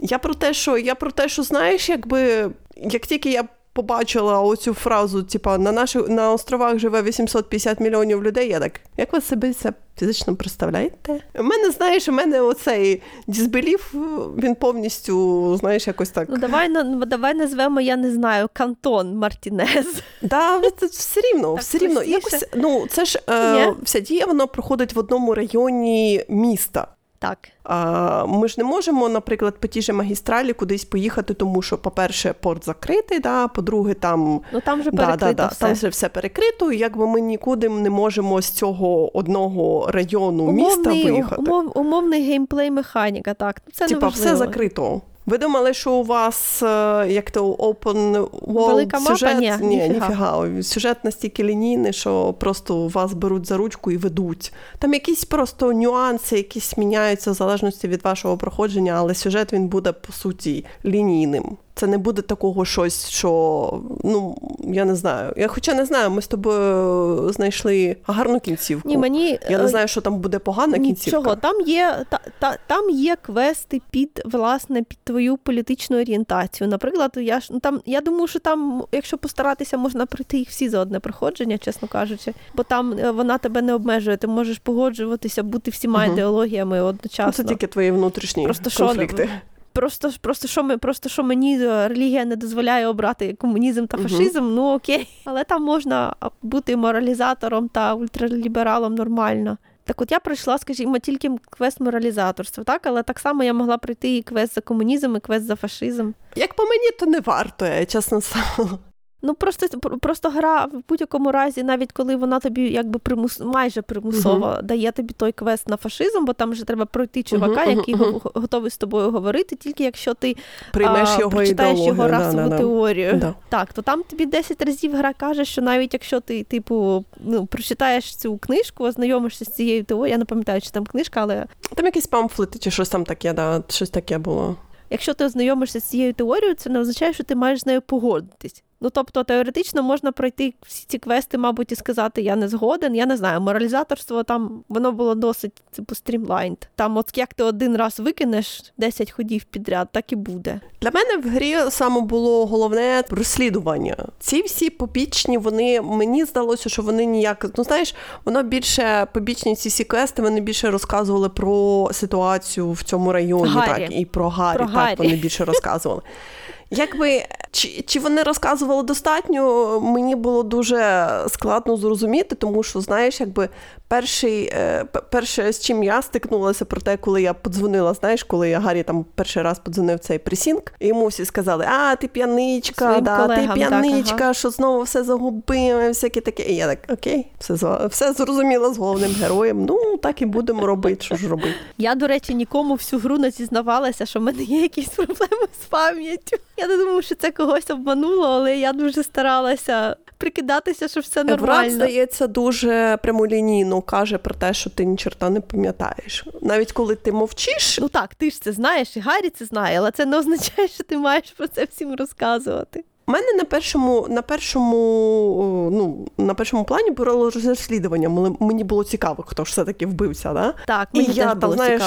Я про те, що я про те, що знаєш, якби як тільки я побачила оцю фразу, типа на наших на островах живе 850 мільйонів людей, я так, як ви себе це фізично представляєте? У мене, знаєш, у мене оцей дізбелів, він повністю, знаєш, якось так. Ну давай ну, давай назвемо, я не знаю, Кантон Мартінез. Да, це все рівно, так, все рівно. Якось, ну, це ж е, вся дія, воно проходить в одному районі міста. Так. А, Ми ж не можемо, наприклад, по тій же магістралі кудись поїхати, тому що, по-перше, порт закритий, да, по-друге, там Ну там вже перекрито да, да, все. там вже все перекрито, і якби ми нікуди не можемо з цього одного району умовний, міста виїхати. Умов, умовний геймплей механіка, так. Це Типа все закрито. Ви думали, що у вас е, як то open world Велика сюжет? Ні, Ні, ніфіга. Сюжет настільки лінійний, що просто вас беруть за ручку і ведуть. Там якісь просто нюанси, якісь міняються в залежності від вашого проходження, але сюжет він буде по суті лінійним. Це не буде такого щось, що ну я не знаю. Я хоча не знаю, ми з тобою знайшли гарну кінцівку. Ні, мені я не е, знаю, що там буде погана нічого. кінцівка. Там є та, та там є квести під власне під твою політичну орієнтацію. Наприклад, я ж ну, там я думаю, що там, якщо постаратися, можна пройти їх всі за одне проходження, чесно кажучи, бо там е, вона тебе не обмежує. Ти можеш погоджуватися, бути всіма угу. ідеологіями одночасно. Ну, це тільки твої внутрішні Просто конфлікти. Що, Просто просто що ми, просто що мені е, релігія не дозволяє обрати комунізм та фашизм, угу. ну окей. Але там можна бути моралізатором та ультралібералом нормально. Так от я пройшла, скажімо, тільки квест моралізаторства, так, але так само я могла пройти і квест за комунізм, і квест за фашизм. Як по мені, то не варто, я чесно [LAUGHS] сказала. Ну просто просто гра в будь-якому разі, навіть коли вона тобі якби примус майже примусово uh-huh. дає тобі той квест на фашизм, бо там вже треба пройти чувака, uh-huh, який uh-huh. готовий з тобою говорити, тільки якщо ти приймеш а, його прочитаєш його расову да, теорію. Да. Так, то там тобі 10 разів гра каже, що навіть якщо ти, типу, ну прочитаєш цю книжку, ознайомишся з цією теорією, я не пам'ятаю, чи там книжка, але там якісь памфлети, чи щось там таке, да, щось таке було. Якщо ти ознайомишся з цією теорією, це не означає, що ти маєш з нею погодитись. Ну тобто, теоретично можна пройти всі ці квести, мабуть, і сказати Я не згоден. Я не знаю, моралізаторство там воно було досить типу стрімлайнд. Там, от як ти один раз викинеш 10 ходів підряд, так і буде. Для мене в грі саме було головне розслідування. Ці всі побічні, вони мені здалося, що вони ніяк ну знаєш, воно більше побічні ці всі квести. Вони більше розказували про ситуацію в цьому районі, Гаррі. так і про Гаррі. Про так Гаррі. вони більше розказували. Якби чи чи вони розказували достатньо, мені було дуже складно зрозуміти, тому що, знаєш, якби перший, е, перше, з чим я стикнулася про те, коли я подзвонила, знаєш, коли я Гаррі там перший раз подзвонив цей пресінг, і йому всі сказали, а, ти п'яничка, да, колегам, ти п'яничка, так, ага. що знову все загубив, всяке таке. І я так, окей, все все зрозуміло з головним героєм. Ну, так і будемо робити, що ж робити. Я, до речі, нікому всю гру не зізнавалася, що в мене є якісь проблеми з пам'яттю. Я не думаю, що це когось обмануло, але я дуже старалася прикидатися, що все нормально. Брат, здається, дуже прямолінійно каже про те, що ти ні чорта не пам'ятаєш. Навіть коли ти мовчиш. Ну так, ти ж це знаєш, і Гаррі це знає, але це не означає, що ти маєш про це всім розказувати. У мене на першому на першому ну, на першому плані було розслідування. Мені було цікаво, хто ж все-таки вбився. Да? Так, мені І я, там, знаєш,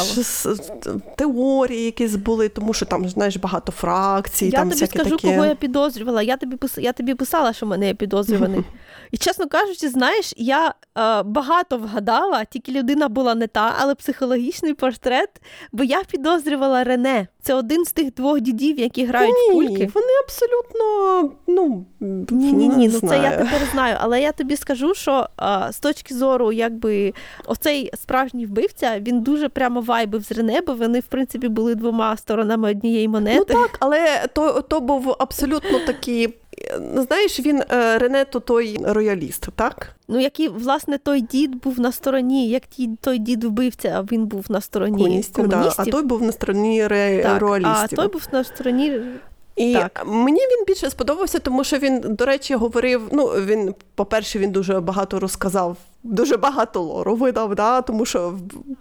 теорії якісь були, тому що там знаєш багато фракцій. Я там тобі скажу, таке. кого я підозрювала. Я тобі я тобі писала, що мене є підозрюваний. [LAUGHS] І чесно кажучи, знаєш, я е, багато вгадала, тільки людина була не та, але психологічний портрет, бо я підозрювала Рене. Це один з тих двох дідів, які грають ні, в кульки. Вони абсолютно ну ні, ні, ні. Ну знаю. це я тепер знаю. Але я тобі скажу, що а, з точки зору, якби оцей справжній вбивця, він дуже прямо вайбив з Рене, бо вони, в принципі, були двома сторонами однієї монети. Ну так, але то, то був абсолютно такий. Знаєш, він е, Рене то той рояліст, так? Ну, який, власне, той дід був на стороні, як той дід вбивця, а він був на стороні комуністів, комуністів. Да, а той був на стороні ре... так, роялістів. А той був на стороні. І так. мені він більше сподобався, тому що він, до речі, говорив. Ну, він, по-перше, він дуже багато розказав. Дуже багато лору видав, да, тому що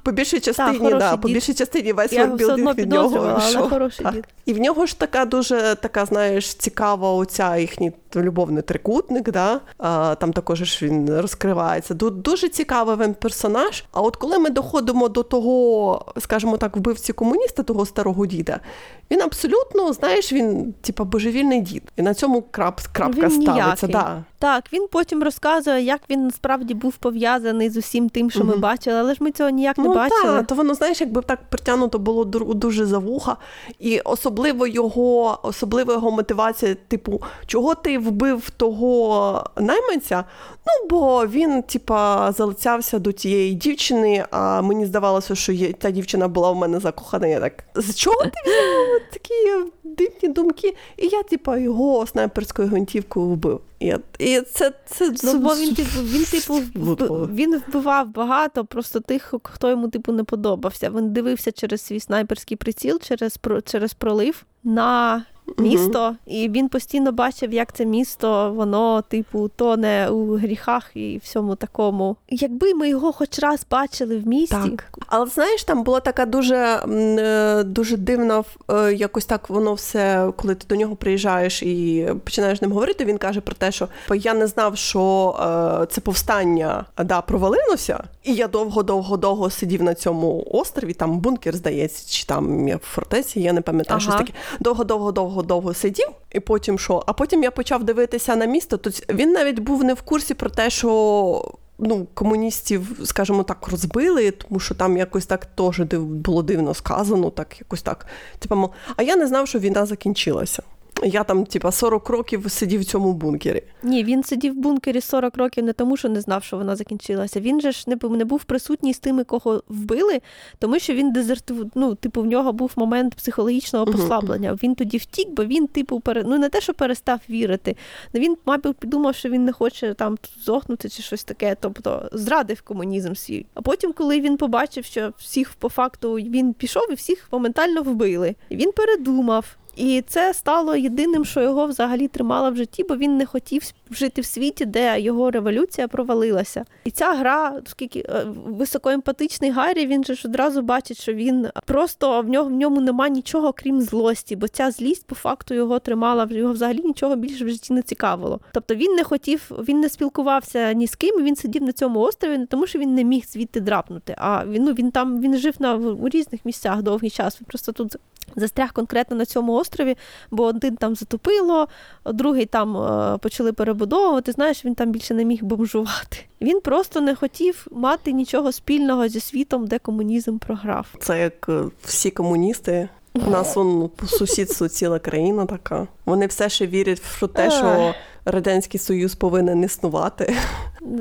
по більшій частині, так, да, по більшій частині весь воркбілдинг від нього. що, так. дід. І в нього ж така дуже така, знаєш, цікава оця їхній любовний трикутник, да? а, там також ж він розкривається. Дуже цікавий він персонаж. А от коли ми доходимо до того, скажімо так, вбивці комуніста, того старого діда, він абсолютно, знаєш, він типа божевільний дід. І на цьому крап, крапка він ставиться. Да. Так, він потім розказує, як він насправді був пов'язаний з усім тим, що ми бачили, але ж ми цього ніяк не Ну, бачили. та, то воно, знаєш, якби так притягнуто було ду- дуже за вуха. І особливо його, особливо його мотивація, типу, чого ти вбив того найманця? Ну, бо він, типа, залицявся до тієї дівчини, а мені здавалося, що є, та дівчина була в мене закохана. Я так, з чого ти такі дивні думки? І я, типа, його снайперською гвинтівкою вбив. І, я- і це, це, Ну, бо він, типу, він, [LAUGHS] типу, він вбивав багато просто тих, хто йому, типу, не подобався. Він дивився через свій снайперський приціл, через, через пролив на місто, і він постійно бачив, як це місто, воно, типу, тоне у гріхах і всьому такому. Якби ми його хоч раз бачили в місті, Так. Але знаєш, там була така дуже, е, дуже дивна, е, якось так воно все, коли ти до нього приїжджаєш і починаєш з ним говорити, він каже про те, що я не знав, що е, це повстання да, провалилося, і я довго-довго-довго сидів на цьому острові, там бункер, здається, чи там фортеці, я не пам'ятаю, Ага. щось таке. Довго-довго-довго-довго сидів, і потім що? А потім я почав дивитися на місто. То він навіть був не в курсі про те, що ну, комуністів, скажімо так, розбили, тому що там якось так теж було дивно сказано, так якось так. Типа, а я не знав, що війна закінчилася. Я там, типа, 40 років сидів в цьому бункері. Ні, він сидів в бункері 40 років не тому, що не знав, що вона закінчилася. Він же ж не не був присутній з тими, кого вбили, тому що він дезертив. Ну, типу, в нього був момент психологічного послаблення. Він тоді втік, бо він, типу, пере... ну не те, що перестав вірити. але Він, мабуть, подумав, що він не хоче там зохнути чи щось таке, тобто зрадив комунізм свій. А потім, коли він побачив, що всіх по факту він пішов і всіх моментально вбили, він передумав. І це стало єдиним, що його взагалі тримало в житті, бо він не хотів жити в світі, де його революція провалилася. І ця гра, оскільки е, високоемпатичний Гаррі, він же ж одразу бачить, що він просто в нього в ньому нема нічого, крім злості, бо ця злість по факту його тримала його взагалі нічого більше в житті не цікавило. Тобто він не хотів, він не спілкувався ні з ким. Він сидів на цьому острові, не тому що він не міг звідти драпнути. А він ну він там він жив на у різних місцях довгий час. Він просто тут застряг конкретно на цьому острові, бо один там затопило, другий там е, почали перебудовувати. Знаєш, він там більше не міг бомжувати. Він просто не хотів мати нічого спільного зі світом, де комунізм програв. Це як е, всі комуністи. У нас он по сусідству ціла країна така. Вони все ще вірять в те, що Радянський Союз повинен існувати.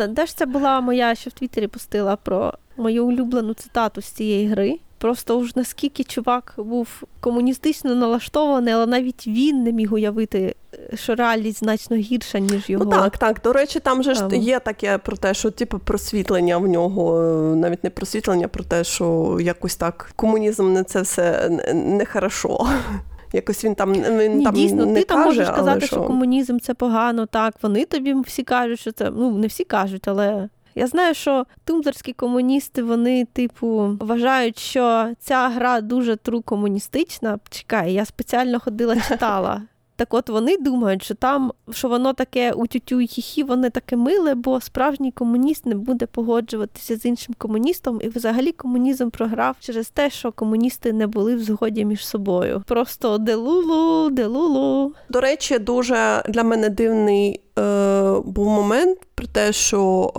Де ж це була моя, що в Твіттері пустила про мою улюблену цитату з цієї гри. Просто уж наскільки чувак був комуністично налаштований, але навіть він не міг уявити, що реальність значно гірша, ніж його. Ну Так, так. До речі, там же ж є таке про те, що типу просвітлення в нього, навіть не просвітлення, про те, що якось так комунізм не це все не хорошо. [LAUGHS] Якось він там він Ні, там дійсно, не ти каже, там можеш сказати, але що комунізм це погано. Так, вони тобі всі кажуть, що це ну не всі кажуть, але я знаю, що тумблерські комуністи, вони, типу, вважають, що ця гра дуже тру комуністична. Чекай, я спеціально ходила, читала. [LAUGHS] Так от вони думають, що там, що воно таке у тютю і хіхі, воно таке миле, бо справжній комуніст не буде погоджуватися з іншим комуністом, і взагалі комунізм програв через те, що комуністи не були в згоді між собою. Просто делулу, делулу. До речі, дуже для мене дивний е, був момент про те, що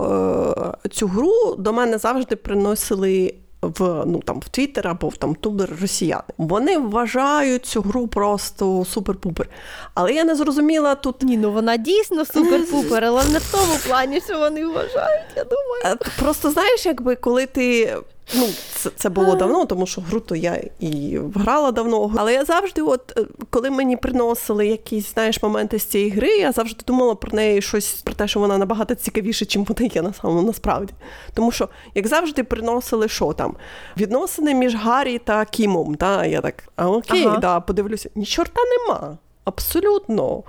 е, цю гру до мене завжди приносили в ну там в Твіттер або в там Тубер росіяни. Вони вважають цю гру просто супер-пупер. Але я не зрозуміла тут. Ні, ну вона дійсно супер-пупер, [LAUGHS] але не в тому плані, що вони вважають. Я думаю. Е, просто знаєш, якби коли ти Ну, це це було давно, тому що гру то я і грала давно. Але я завжди, от е, коли мені приносили якісь знаєш, моменти з цієї гри, я завжди думала про неї щось про те, що вона набагато цікавіше, чим вона є на самому насправді. Тому що, як завжди, приносили що там? Відносини між Гаррі та Кімом. Та? Я так, а окей, ага. да, подивлюся, ні чорта нема. Абсолютно.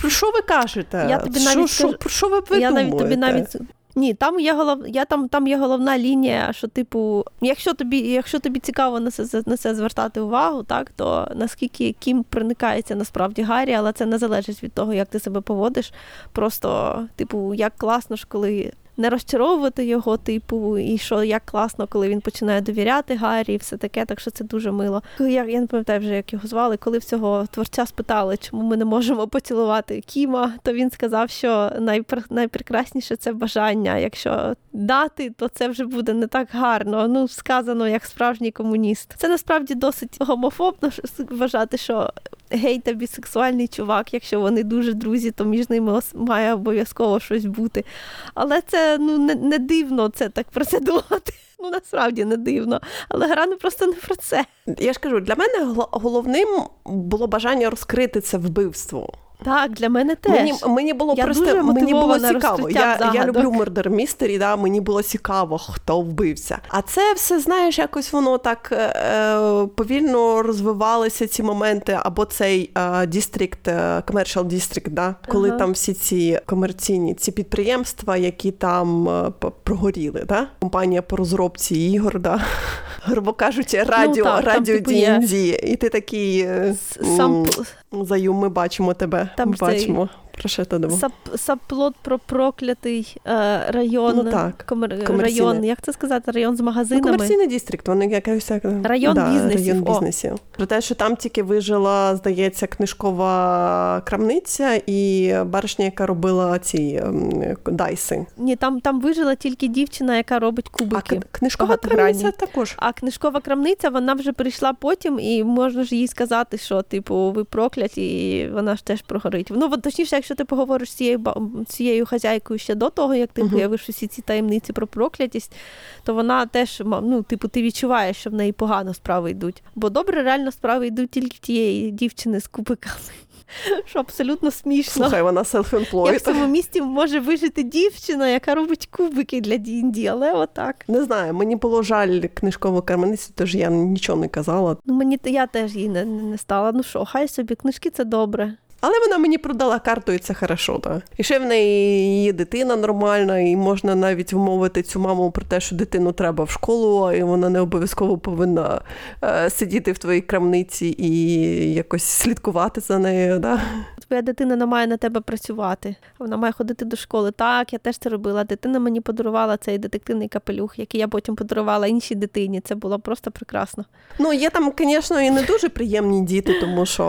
Про що ви кажете? Я тобі навіть що, скажу... Про що ви Я навіть тобі навіть ні, там є голов... я там, там є головна лінія, що, типу, якщо тобі якщо тобі цікаво на це на це звертати увагу, так то наскільки Кім проникається насправді Гаррі, але це не залежить від того, як ти себе поводиш. Просто, типу, як класно ж, коли не розчаровувати його, типу, і що як класно, коли він починає довіряти Гаррі, і все таке, так що це дуже мило. Я я не пам'ятаю вже, як його звали. Коли в цього творця спитали, чому ми не можемо поцілувати Кіма, то він сказав, що найпр... найпрекрасніше це бажання. Якщо дати, то це вже буде не так гарно. Ну, сказано як справжній комуніст. Це насправді досить гомофобно вважати, що гей та бісексуальний чувак, якщо вони дуже друзі, то між ними має обов'язково щось бути. Але це ну не, не дивно це так про це думати. [LAUGHS] Ну насправді не дивно. Але гра не просто не про це. Я ж кажу, для мене головним було бажання розкрити це вбивство. Так, для мене теж. Мені мені було я просто дуже мені було цікаво. Я я люблю Murder Mystery, да, мені було цікаво, хто вбився. А це все, знаєш, якось воно так е, повільно розвивалися ці моменти, або цей е, е, Commercial District, да, коли ага. там всі ці комерційні ці підприємства, які там е, прогоріли. Да? Компанія по розробці ігор, да? [LAUGHS] грубо кажучи, радіо, ну, так, радіо типу, D&D. І ти такий. Е, Сам... Заю, ми бачимо тебе. Там бачимо. Про що ти думав? Сап, саплот про проклятий е, район. Ну, так. Комер... Район, як це сказати? Район з Ну, комерційний дістрикт, вони якось Район да, бізнесів, Район о. Про те, що там тільки вижила, здається, книжкова крамниця і баришня, яка робила ці ем, дайси. Ні, там, там вижила тільки дівчина, яка робить кубики. к- книжкова крамниця також. А книжкова крамниця вона вже прийшла потім, і можна ж їй сказати, що типу ви прокляті, і вона ж теж прогорить. Ну точніше, якщо ти поговориш з цією цією хазяйкою ще до того, як ти Мгм. виявиш усі ці таємниці про проклятість, то вона теж ну, типу, ти відчуваєш, що в неї погано справи йдуть. Бо добре, реально справи йдуть тільки тієї дівчини з кубиками. [LAUGHS] Що абсолютно смішно. Слухай, вона Як в цьому місті може вижити дівчина, яка робить кубики для D&D, але отак. Не знаю, мені було жаль книжкову крамницю, тож я нічого не казала. Ну мені я теж їй не не стала. Ну що, хай собі книжки це добре. Але вона мені продала карту, і це хорошо, Да. І ще в неї є дитина нормальна, і можна навіть вмовити цю маму про те, що дитину треба в школу, і вона не обов'язково повинна е, сидіти в твоїй крамниці і якось слідкувати за нею. Да? Твоя дитина не має на тебе працювати. Вона має ходити до школи. Так, я теж це робила. Дитина мені подарувала цей детективний капелюх, який я потім подарувала іншій дитині. Це було просто прекрасно. Ну, є там, звісно, і не дуже приємні діти, тому що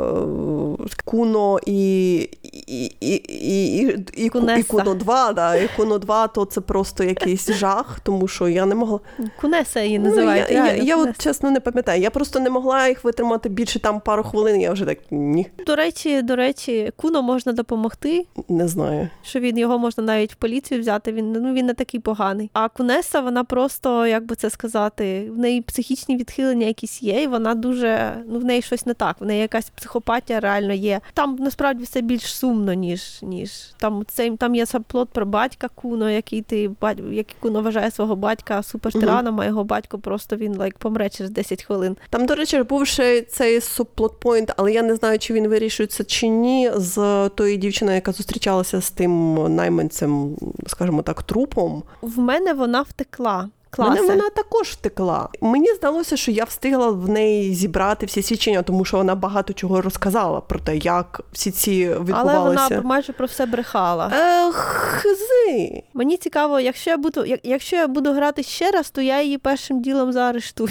е, Куно і, і, і, і, і, і, Кунеса. і Куно 2, да, і Куно 2, то це просто якийсь жах, тому що я не могла. Кунеса її називають. Ну, я, я, я от чесно не пам'ятаю. Я просто не могла їх витримати більше там пару хвилин. Я вже так ні, До речі, до речі, Куно можна допомогти. не знаю. Що він його можна навіть в поліцію взяти. Він ну він не такий поганий. А Кунеса, вона просто, як би це сказати, в неї психічні відхилення якісь є, і вона дуже ну в неї щось не так. В неї якась психопатія реально є. Там насправді все більш сумно, ніж ніж там цей там є саплот про батька Куно, який ти бать, який Куно вважає свого батька супертираном, а його батько просто він лайк помре через 10 хвилин. Там, до речі, був ще цей субплотпойнт, але я не знаю, чи він вирішується чи ні, з тої дівчини, яка зустрічалася з тим найманцем, скажімо так, трупом. В мене вона втекла. Мене вона також втекла. Мені здалося, що я встигла в неї зібрати всі свідчення, тому що вона багато чого розказала про те, як всі ці Але відбувалися. вона майже про все брехала. Е, хзи. Мені цікаво, якщо я буду, як- якщо я буду грати ще раз, то я її першим ділом заарештую.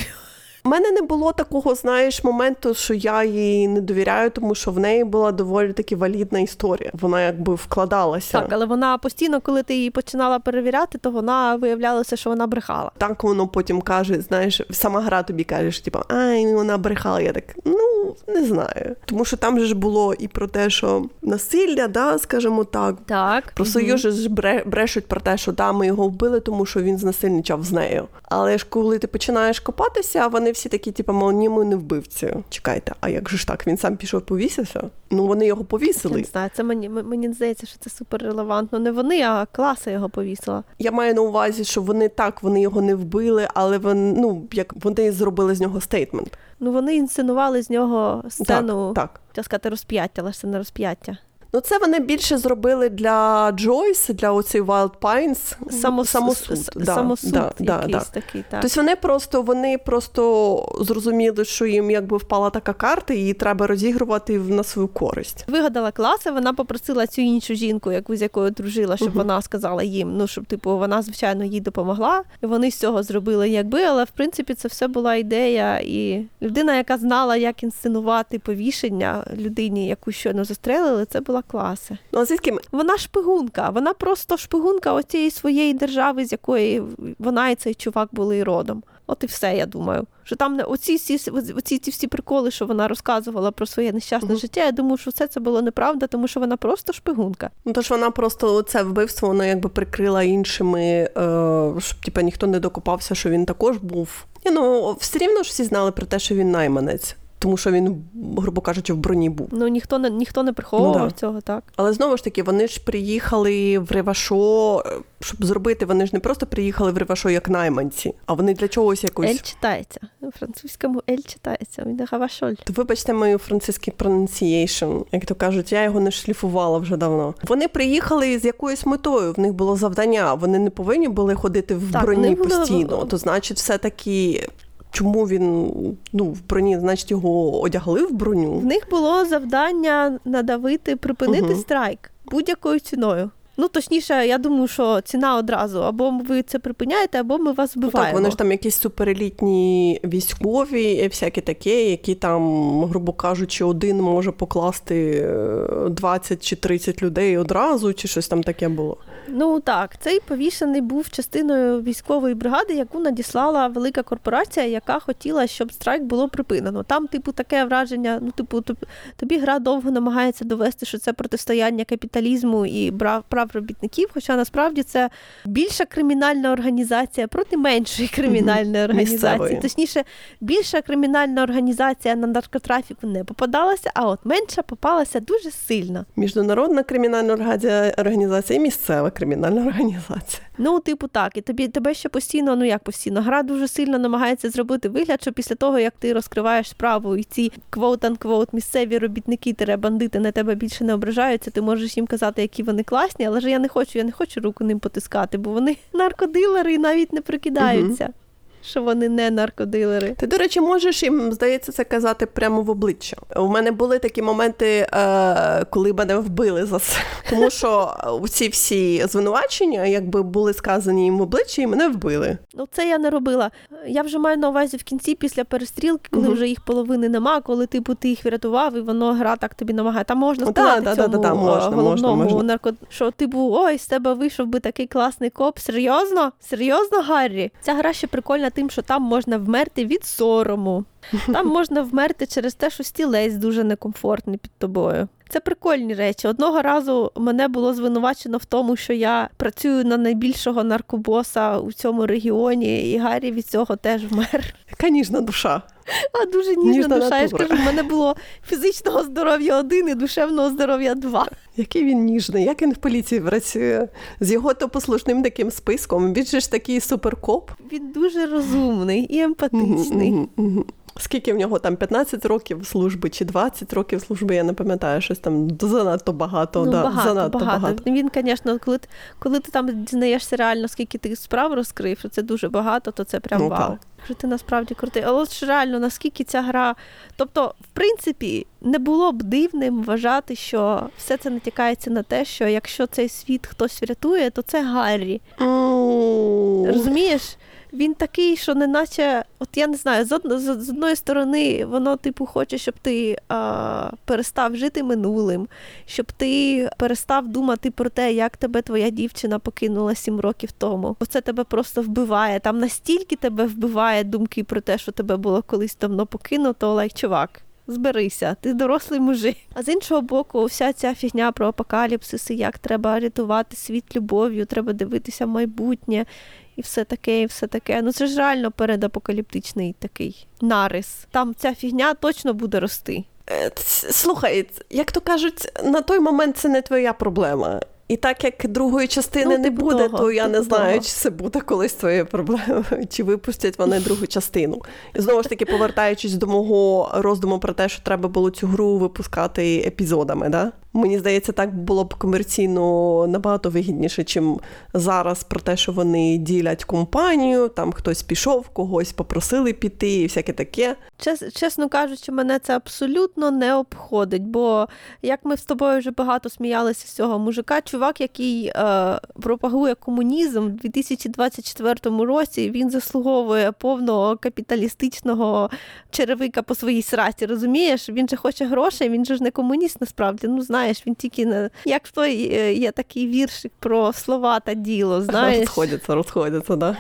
У мене не було такого, знаєш, моменту, що я їй не довіряю, тому що в неї була доволі таки валідна історія. Вона якби вкладалася. Так, але вона постійно, коли ти її починала перевіряти, то вона виявлялося, що вона брехала. Так воно потім каже, знаєш, сама гра тобі каже, що типу, ай, вона брехала. Я так, ну не знаю. Тому що там же ж було і про те, що насилля, да, скажімо так. Так. Про Союз же ж бре- брешуть про те, що да, ми його вбили, тому що він знасильничав з нею. Але ж коли ти починаєш копатися, вони всі такі, типу, мол, ні, ми не вбивці. Чекайте, а як же ж так? Він сам пішов повісився? Ну вони його Я повісили. не знаю, це мені, мені здається, що це супер релевантно. Не вони, а Клаасьє його повісила. Я маю на увазі, що вони так, вони його не вбили, але вони, ну, як вони зробили з нього statement. Ну вони інсценували з нього сцену, Так, так. сказати, розп'яття, але ж це не розп'яття. Ну, це вони більше зробили для Джойс, для оцей Wild Pines. Самос... самосуд. с- Да, самосуд да, да, якийсь да. такий, так. Тобто вони просто вони просто зрозуміли, що їм якби впала така карта, і її треба розігрувати на свою користь. Вигадала класи, вона попросила цю іншу жінку, яку з якою дружила, щоб Мгм. вона сказала їм. Ну щоб типу вона звичайно їй допомогла. І вони з цього зробили якби, але в принципі це все була ідея. І людина, яка знала, як інсценувати повішення людині, яку щойно застрелили, це була класи. Ну а звідки? Вона шпигунка, вона просто шпигунка оцієї своєї держави, з якої вона і цей чувак були родом. От і все, я думаю. Що там не оці всі оці ці всі приколи, що вона розказувала про своє нещасне Мгм. життя. Я думаю, що все це було неправда, тому що вона просто шпигунка. Ну тож вона просто це вбивство вона якби прикрила іншими, е, щоб типа ніхто не докопався, що він також був. Ні, ну все рівно ж всі знали про те, що він найманець. Тому що він, грубо кажучи, в броні був. Ну ніхто не ніхто не приховував Ну, да. цього, так. Але знову ж таки, вони ж приїхали в Ревашо, е, щоб зробити. Вони ж не просто приїхали в Ревашо як найманці, а вони для чогось якось. Ель читається. У французькому ель читається. Він гавашоль. То вибачте мою французький pronunciation, як то кажуть, я його не шліфувала вже давно. Вони приїхали з якоюсь метою. В них було завдання. Вони не повинні були ходити в Так, броні вони були- постійно. То значить, все таки чому він ну, в броні, значить, його одягли в броню. В них було завдання надавити, припинити угу. страйк будь-якою ціною. Ну, точніше, я думаю, що ціна одразу або ви це припиняєте, або ми вас вбиваємо. Ну, так, вони ж там якісь суперелітні військові, всякі такі, які там, грубо кажучи, один може покласти 20 е, чи 30 людей одразу, чи щось там таке було. Ну так, цей повішений був частиною військової бригади, яку надіслала велика корпорація, яка хотіла, щоб страйк було припинено. Там, типу, таке враження. Ну, типу, тобі гра довго намагається довести, що це протистояння капіталізму і прав робітників. Хоча насправді це більша кримінальна організація проти меншої кримінальної організації. Місцевої. Точніше, більша кримінальна організація на наркотрафіку не попадалася, а от менша попалася дуже сильно. Міжнародна кримінальна організація і місцева кримінальна організація. Ну, типу, так, і тобі тебе ще постійно, ну як постійно, гра дуже сильно намагається зробити вигляд, що після того, як ти розкриваєш справу, і ці квоут-анквоут місцеві робітники, тере бандити на тебе більше не ображаються, ти можеш їм казати, які вони класні, але ж я не хочу, я не хочу руку ним потискати, бо вони [LAUGHS] наркодилери і навіть не прикидаються. Угу що вони не наркодилери. Ти, до речі, можеш їм, здається, це казати прямо в обличчя. У мене були такі моменти, е, коли мене вбили за це. [LAUGHS] Тому що ці всі звинувачення, якби були сказані їм в обличчя, і мене вбили. Ну, це я не робила. Я вже маю на увазі в кінці, після перестрілки, коли угу. вже їх половини нема, коли типу ти їх врятував, і воно гра так тобі намагає. Там можна сказати да, цьому да, да, можна, головному можна, можна. нарко... що типу, ой, з тебе вийшов би такий класний коп. Серйозно? Серйозно, Гаррі? Ця гра ще прикольна тим, що там можна вмерти від сорому, там можна вмерти через те, що стілець дуже некомфортний під тобою. Це прикольні речі. Одного разу мене було звинувачено в тому, що я працюю на найбільшого наркобоса у цьому регіоні, і Гаррі від цього теж вмер. Яка ніжна душа. А дуже ніжна, ніжна душа. Я ж кажу, в мене було фізичного здоров'я один і душевного здоров'я два. Який він ніжний, як він в поліції працює з його то послушним таким списком. Він же ж такий суперкоп. Він дуже розумний і емпатичний. Скільки в нього там 15 років служби чи 20 років служби, я не пам'ятаю, щось там занадто багато. Ну, да, багато, занадто багато. багато. Він, звісно, коли коли ти там дізнаєшся реально, скільки ти справ розкрив, що це дуже багато, то це прям ну, вау. Так. Що ти насправді крутий. Але ж реально, наскільки ця гра. Тобто, в принципі, не було б дивним вважати, що все це натякається на те, що якщо цей світ хтось врятує, то це Гаррі. Розумієш? Він такий, що не наче, от я не знаю, з, од, з, одної сторони, воно, типу, хоче, щоб ти а, перестав жити минулим, щоб ти перестав думати про те, як тебе твоя дівчина покинула сім років тому. Оце тебе просто вбиває. Там настільки тебе вбиває думки про те, що тебе було колись давно покинуто, лайк, чувак. Зберися, ти дорослий мужик. А з іншого боку, вся ця фігня про апокаліпсиси, як треба рятувати світ любов'ю, треба дивитися майбутнє і все таке, і все таке. Ну це ж реально передапокаліптичний такий нарис. Там ця фігня точно буде рости. Е, слухай, як то кажуть, на той момент це не твоя проблема. І так як другої частини ну, не буде, того, то я не знаю, того. чи це буде колись твоєю проблемою, [LAUGHS] чи випустять вони другу частину. І знову ж таки, повертаючись до мого роздуму про те, що треба було цю гру випускати епізодами, да? Мені здається, так було б комерційно набагато вигідніше, чим зараз про те, що вони ділять компанію, там хтось пішов, когось попросили піти, і всяке таке. Чес, чесно кажучи, мене це абсолютно не обходить. Бо як ми з тобою вже багато сміялися з цього мужика, чувак, який е, пропагує комунізм в 2024 році, він заслуговує повного капіталістичного черевика по своїй сраці. Розумієш? Він же хоче грошей, він же ж не комуніст насправді. Ну знаєш знаєш, він тільки на як в той е, є такий віршик про слова та діло. знаєш. Розходяться, розходяться, да?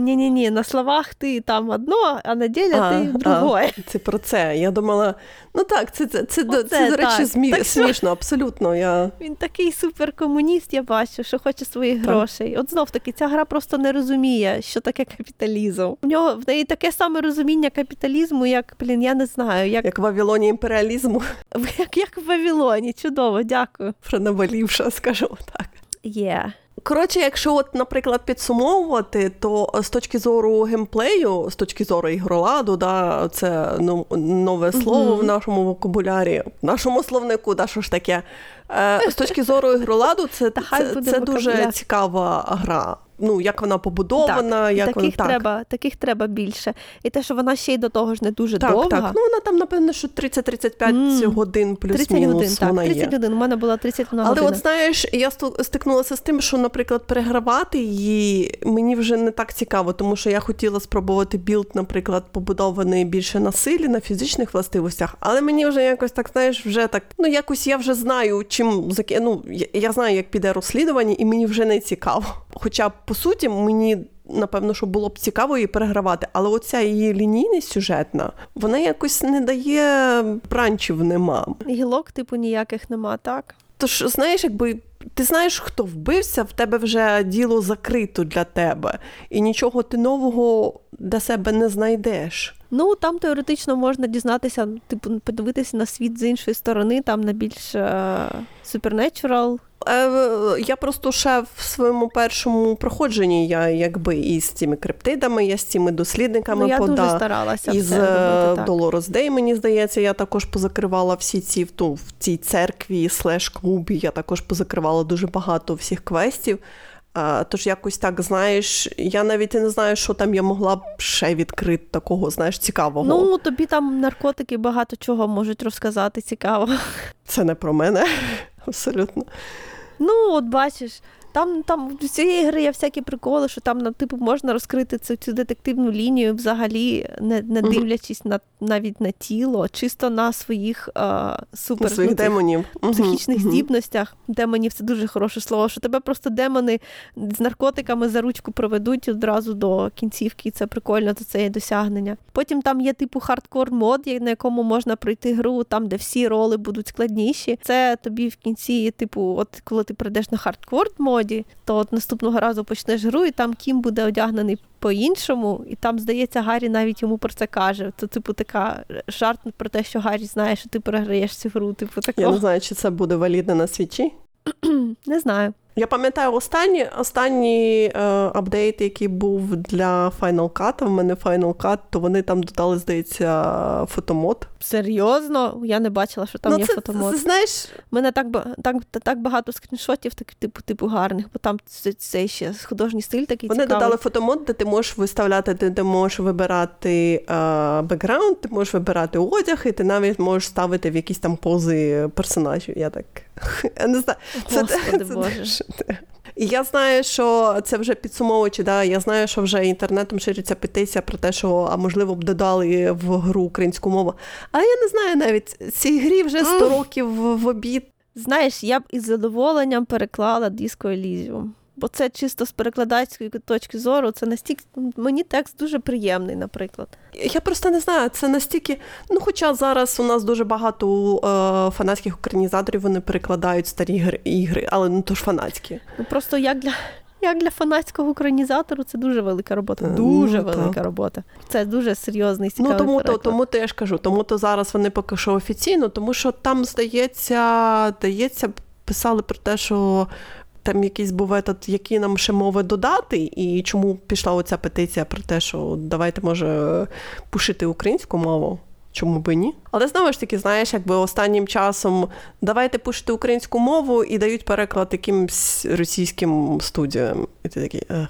Ні ні ні на словах ти там одно, а на ділі а, ти другое. Це про це. Я думала, ну так, це це, це, Оце, це до речі, змі... так, смішно, абсолютно. Я... Він такий суперкомуніст, я бачу, що хоче своїх так. грошей. От знов таки, ця гра просто не розуміє, що таке капіталізм. У нього в неї таке саме розуміння капіталізму, як, блін, я не знаю. Як Як в Вавилоні імперіалізму. [LAUGHS] Як як в Вавилоні, чудово, дякую. Пронавалівша, скажімо так. Є. Yeah. Коротше, якщо, от, наприклад, підсумовувати, то з точки зору геймплею, з точки зору ігроладу, да, це ну, нове слово mm-hmm. в нашому вокабулярі, в нашому словнику, да, що ж таке. Е, З точки зору ігроладу, це це, це дуже цікава гра. Ну, як вона побудована, так, як таких вона так. треба, таких треба більше. І те, що вона ще й до того ж не дуже так, довга. Так, ну вона там, напевно, що 30-35 Mm. годин 30 плюс-мінус годин, так, вона 30 є. годин. У мене була 31 Але година. от знаєш, я стикнулася з тим, що, наприклад, перегравати її мені вже не так цікаво, тому що я хотіла спробувати build, наприклад, побудований більше на силі, на фізичних властивостях. Але мені вже якось так, знаєш, вже так, ну якось я вже знаю, чим ну, я, я знаю, як піде розслідування, і мені вже не цікаво. Хоча, по суті, мені. Напевно, що було б цікаво її перегравати, але оця її лінійність сюжетна, вона якось не дає бранчів нема. Гілок, типу, ніяких нема, так? Тож, знаєш, якби ти знаєш, хто вбився, в тебе вже діло закрито для тебе, і нічого ти нового для себе не знайдеш. Ну, там теоретично можна дізнатися, типу, подивитися на світ з іншої сторони, там на більш е, supernatural. Е, я просто ще в своєму першому проходженні я якби і з цими криптидами, я з цими дослідниками Ну, я пода. дуже старалася І все робити. Долорес Дей, мені здається, я також позакривала всі ці в, ту, в цій церкві слеш клубі. Я також позакривала дуже багато всіх квестів. А, тож якось так, знаєш, я навіть і не знаю, що там я могла б ще відкрити такого, знаєш, цікавого. Ну, тобі там наркотики багато чого можуть розказати цікаво. Це не про мене. Абсолютно. Ну, от бачиш, там, там в цієї гри є всякі приколи, що там ну, типу, можна розкрити цю, цю детективну лінію взагалі, не, не дивлячись на, навіть на тіло, чисто на своїх е, супер своїх ну, демонів. Психічних здібностях. Демонів це дуже хороше слово, що тебе просто демони з наркотиками за ручку проведуть одразу до кінцівки, і це прикольно, то це є досягнення. Потім там є типу хардкор мод, на якому можна пройти гру, там де всі роли будуть складніші. Це тобі в кінці, типу, от коли ти прийдеш на хардкор моді, то от наступного разу почнеш гру, і там Кім буде одягнений по-іншому, і там, здається, Гаррі навіть йому про це каже. Це, типу, така жарт про те, що Гаррі знає, що ти програєш цю гру. Типу, Я не знаю, чи це буде валідно на свічі. [CLEARS THROAT] Не знаю. Я пам'ятаю останній, останній е, update, який був для Final Cut, в мене Final Cut, то вони там додали, здається, photo mode. Серйозно, я не бачила, що там ну, є це, photo mode. це, знаєш, У мене так, так, так багато скріншотів, так, типу, типу гарних, бо там це, це ще художній стиль такий вони цікавий. додали photo mode, де ти можеш виставляти, де ти можеш вибирати е, бекграунд, ти можеш вибирати одяг, і ти навіть можеш ставити в якісь там пози персонажів. Я так [LAUGHS] я не знаю. Господи [LAUGHS] Боже. Теж- І я знаю, що це вже підсумовуючи, да, я знаю, що вже інтернетом шириться петиція про те, що а можливо б додали в гру українську мову. Але я не знаю навіть цій грі вже 100 років в обід. Знаєш, я б із задоволенням переклала Disco Elysium. Бо це чисто з перекладацької точки зору, це настільки мені текст дуже приємний, наприклад. Я просто не знаю, це настільки. Ну, хоча зараз у нас дуже багато е, фанатських українізаторів вони перекладають старі гри, ігри, але ну то ж фанатські. Ну просто як для. Як для фанатського українізатору це дуже велика робота. Е, Дуже ну, велика так. робота. Це дуже серйозний цікавий Ну тому то, тому то я ж кажу, тому то зараз вони поки що офіційно, тому що там здається, здається, писали про те, що. Там якийсь був етат, які нам ще мови додати, і чому пішла оця петиція про те, що давайте може пушити українську мову. Чому би ні? Але знову ж таки, знаєш, якби останнім часом давайте пушити українську мову і дають переклад якимсь російським студіям. І ти такий, ех,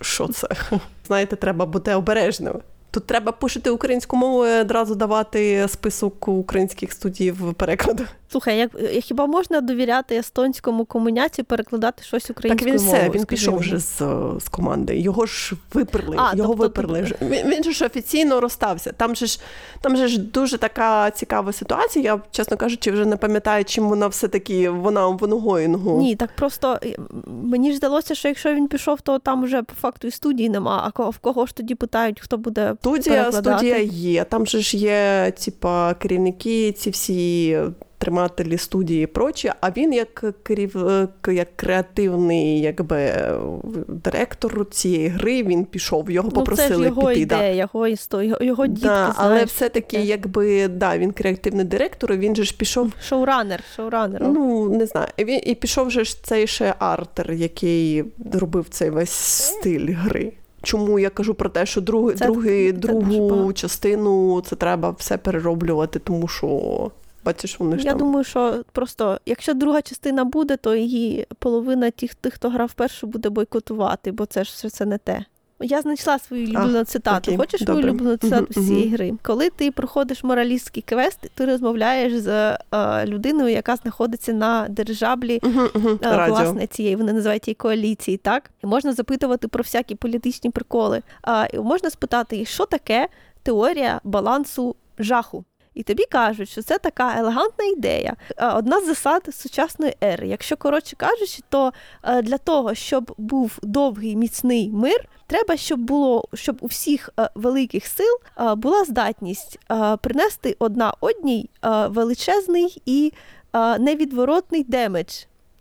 що- це? [LAUGHS] Знаєте, треба бути обережним. Тут треба пушити українську мову і одразу давати список українських студій в перекладу. Слухай, як хіба можна довіряти естонському комуняці перекладати щось Так він мовою? все, він пішов вже з, з команди. Його ж виперли. А, його тобто виперли. вже. Він, він ж офіційно розстався. Там же ж там же ж дуже така цікава ситуація. Я, чесно кажучи, вже не пам'ятаю, чим вона все-таки вона в Гоїнгу. Ні, так просто е, мені ж здалося, що якщо він пішов, то там вже по факту і студії нема. А в кого ж тоді питають, хто буде Студія, перекладати? студія є. Там же ж є, типа, керівники, ці всі тримателі студії і прочі, а він як керів, як креативний якби, директор цієї гри, він пішов, його Ну, це попросили ж його піти. ідея, Да. його історія, його, його дітки, Да, але все-таки, якби да, він креативний директор, він же ж пішов. шоуранер, шоуранер. Ну не знаю, і він і пішов же ж цей ще артер, який робив цей весь стиль гри. Чому я кажу про те, що друг, Це- другий, це другу частину це треба все перероблювати, тому що Бачиш, вони ж Я там. думаю, що просто якщо друга частина буде, то її половина тих, тих, хто грав першу, буде бойкотувати, бо це ж все це не те. Я знайшла свою улюблену цитату. окей, Хочеш добре. свою улюблену цитату Мгм, з цієї гри? Коли ти проходиш моралістський квест, ти розмовляєш з е, людиною, яка знаходиться на держаблі Угу, е, власне цієї, вони називають її коаліції, так? І можна запитувати про всякі політичні приколи. А можна спитати, що таке теорія балансу жаху. І тобі кажуть, що це така елегантна ідея, е, одна з засад сучасної ери. Якщо коротше кажучи, то е, для того, щоб був довгий міцний мир, треба, щоб було щоб у всіх е, великих сил була здатність принести одна одній величезний і невідворотний damage,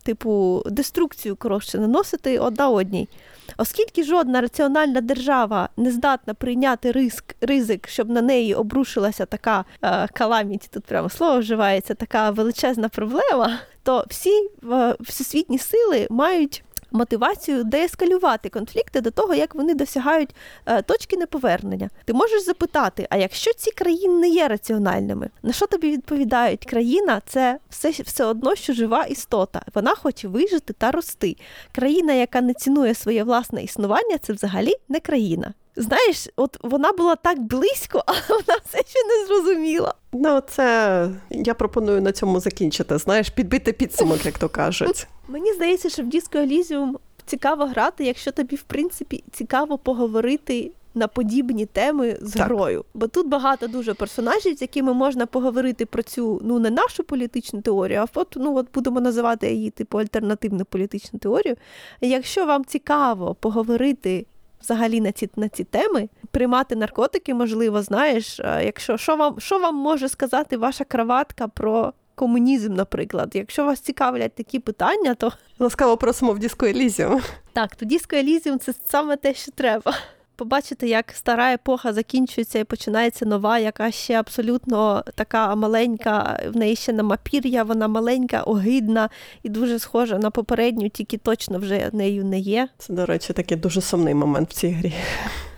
типу деструкцію коротше, наносити одна одній. Оскільки жодна раціональна держава не здатна прийняти риск, ризик, щоб на неї обрушилася така е, каламіті, тут прямо слово вживається, така величезна проблема, то всі е, всесвітні сили мають мотивацію деескалювати конфлікти до того, як вони досягають е, точки неповернення. Ти можеш запитати: а якщо ці країни не є раціональними, на що тобі відповідають? Країна це все, все одно, що жива істота. Вона хоче вижити та рости. Країна, яка не цінує своє власне існування, це взагалі не країна. Знаєш, от вона була так близько, [LAUGHS] але вона все ще не зрозуміла. Ну, це я пропоную на цьому закінчити. Знаєш, підбити підсумок, як то кажуть. [LAUGHS] Мені здається, що в Disco Elysium цікаво грати, якщо тобі, в принципі, цікаво поговорити на подібні теми з Так. грою. Бо тут багато дуже персонажів, з якими можна поговорити про цю ну не нашу політичну теорію, а от, ну от будемо називати її типу альтернативну політичну теорію. Якщо вам цікаво поговорити. Взагалі на ці на ці теми приймати наркотики, можливо, знаєш, е, якщо що вам що вам може сказати ваша краватка про комунізм, наприклад. Якщо вас цікавлять такі питання, то Ласкаво просимо в Діско Елізіум. так, тоді Елізіум – це саме те, що треба. Побачити, як стара епоха закінчується і починається нова, яка ще абсолютно така маленька, в неї ще нема пір'я, вона маленька, огидна і дуже схожа на попередню, тільки точно вже нею не є. Це, до речі, такий дуже сумний момент в цій грі.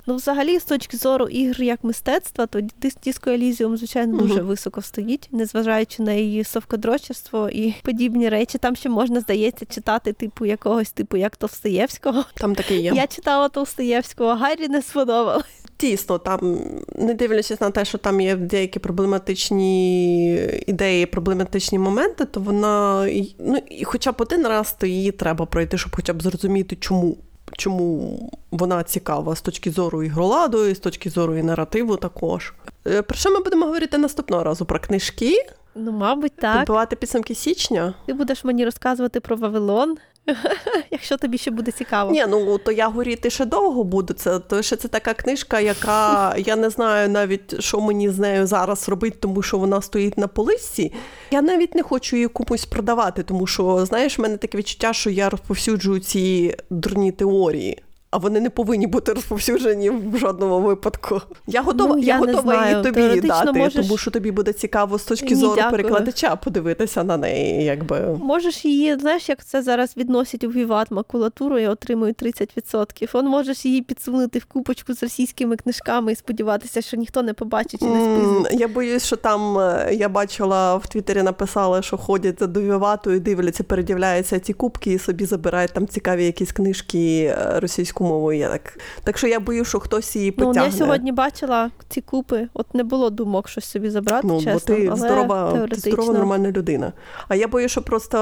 Ну, взагалі, з точки зору ігр як мистецтва, то Дис- Disco Elysium, звичайно, дуже Мгм. високо стоїть, незважаючи на її совкодрочерство і подібні речі. Там ще можна, здається, читати типу якогось типу як Товстоєвського. Там такий є. Я читала Толстоєвського, Гаррі не сподобалось. Дійсно, там, не дивлячись на те, що там є деякі проблематичні ідеї, проблематичні моменти, то вона, ну, і хоча б один раз, то її треба пройти, щоб хоча б зрозуміти, чому. Чому вона цікава з точки зору ігроладу, і з точки зору і наративу також. Е, Про що ми будемо говорити наступного разу? Про книжки? Ну, мабуть, так. Підбивати підсумки січня? Ти будеш мені розказувати про Вавилон, [LAUGHS] якщо тобі ще буде цікаво. Ні, ну то я горіти ще довго буду. Це то ще це така книжка, яка [LAUGHS] я не знаю навіть, що мені з нею зараз робити, тому що вона стоїть на полиці. Я навіть не хочу її комусь продавати, тому що знаєш, в мене таке відчуття, що я розповсюджую ці дурні теорії. А вони не повинні бути розповсюджені в жодному випадку. Я готова, Ну, я я готова знаю. її тобі Теоретично дати, можеш- тому що тобі буде цікаво з точки Ні, зору дякую. перекладача подивитися на неї, якби. Можеш її, знаєш, як це зараз відносять у Віват макулатуру і отримують 30%. Он можеш її підсунути в купочку з російськими книжками і сподіватися, що ніхто не побачить і не. М, Я боюсь, що там е, я бачила в Твіттері написали, що ходять до Вівату і дивляться, передивляються ці кубки і собі забирають там цікаві якісь книжки е, російською мовою. Я так. Так що я боюсь, що хтось її Ну, потягне. я сьогодні бачила ці купи, от не було думок щось собі забрати, Ну, чесно. бо ти але здорова, ти здорова нормальна людина. А я боюсь, що просто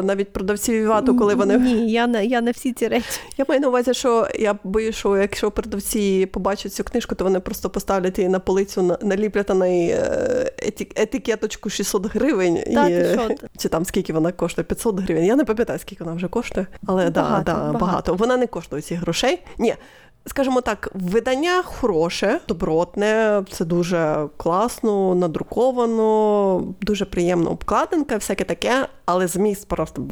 е, навіть продавці Вівату, коли вони Ні, я не, я не всі ці речі. [LAUGHS] Я маю на увазі, що я боюсь, що якщо продавці побачать цю книжку, то вони просто поставлять її на полицю, на- наліплять на неї е, етикеточку 600 гривень. Так, і, що? Чи там скільки вона коштує? 500 гривень. Я не пам'ятаю, скільки вона вже коштує, але да, Багато, да, багато. багато. Вона не коштує цих грошей. Ні. Скажімо так, видання хороше, добротне, це дуже класно, надруковано, дуже приємна обкладинка, всяке таке, але зміст просто.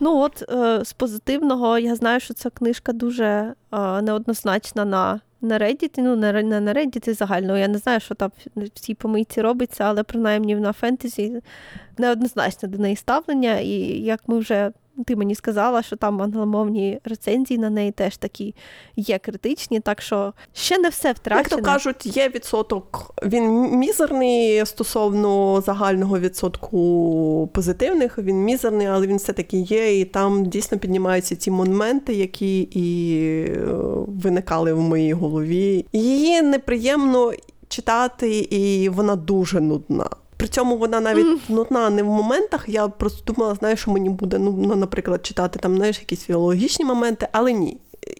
Ну от е, з позитивного я знаю, що ця книжка дуже е, неоднозначна на. На Reddit, ну не на на Reddit загально. Я не знаю, що там в цій помийці робиться, але принаймні на фентезі неоднозначне до неї ставлення. І як ми вже ти мені сказала, що там англомовні рецензії на неї теж такі є критичні, так що ще не все втрачено. Як то кажуть, є відсоток, він мізерний стосовно загального відсотку позитивних, він мізерний, але він все-таки є, і там дійсно піднімаються ті моменти, які і е, виникали в моїй голові. Її неприємно читати, і вона дуже нудна. При цьому вона навіть mm. нудна не в моментах. Я просто думала, знаєш, що мені буде, ну, ну, наприклад, читати там знаєш, якісь філологічні моменти, але ні,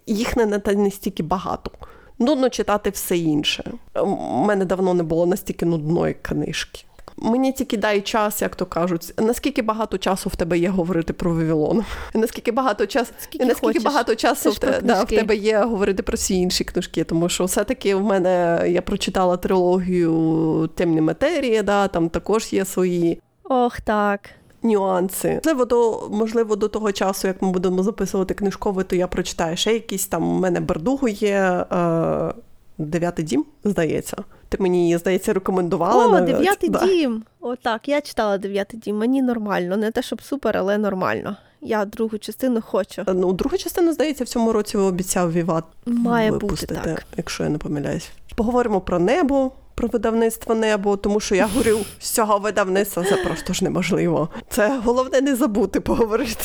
їх не настільки багато. Нудно читати все інше. У мене давно не було настільки нудної книжки. Мені тільки дай час, як то кажуть. Наскільки багато часу в тебе є говорити про Вавилон? [LAUGHS] Наскільки багато часу Скільки наскільки хочеш. багато часу в, те, да, в тебе є говорити про всі інші книжки? Тому що все-таки в мене я прочитала трилогію Темні матерії, да, там також є свої. Ох, так. Нюанси. Можливо, до можливо, до того часу, як ми будемо записувати книжкове, то я прочитаю ще якісь там. У мене Бардугу є е, дев'ятий дім, здається. Ти мені її, здається, рекомендувала. О, дев'ятий да. дім. О, так, я читала дев'ятий дім. Мені нормально. Не те, щоб супер, але нормально. Я другу частину хочу. Ну, другу частину, здається, в цьому році обіцяв Віват Має випустити, бути так. якщо я не помиляюсь. Поговоримо про небо, про видавництво небо, тому що я говорю, [LAUGHS] з цього видавництва це просто ж неможливо. Це головне не забути поговорити.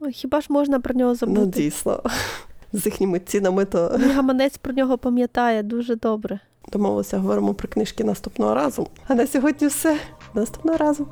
Ой, хіба ж можна про нього забути? Ну, дійсно. З їхніми цінами то гаманець про нього пам'ятає дуже добре. Домовилися, говоримо про книжки наступного разу. А на сьогодні все. Наступного разу.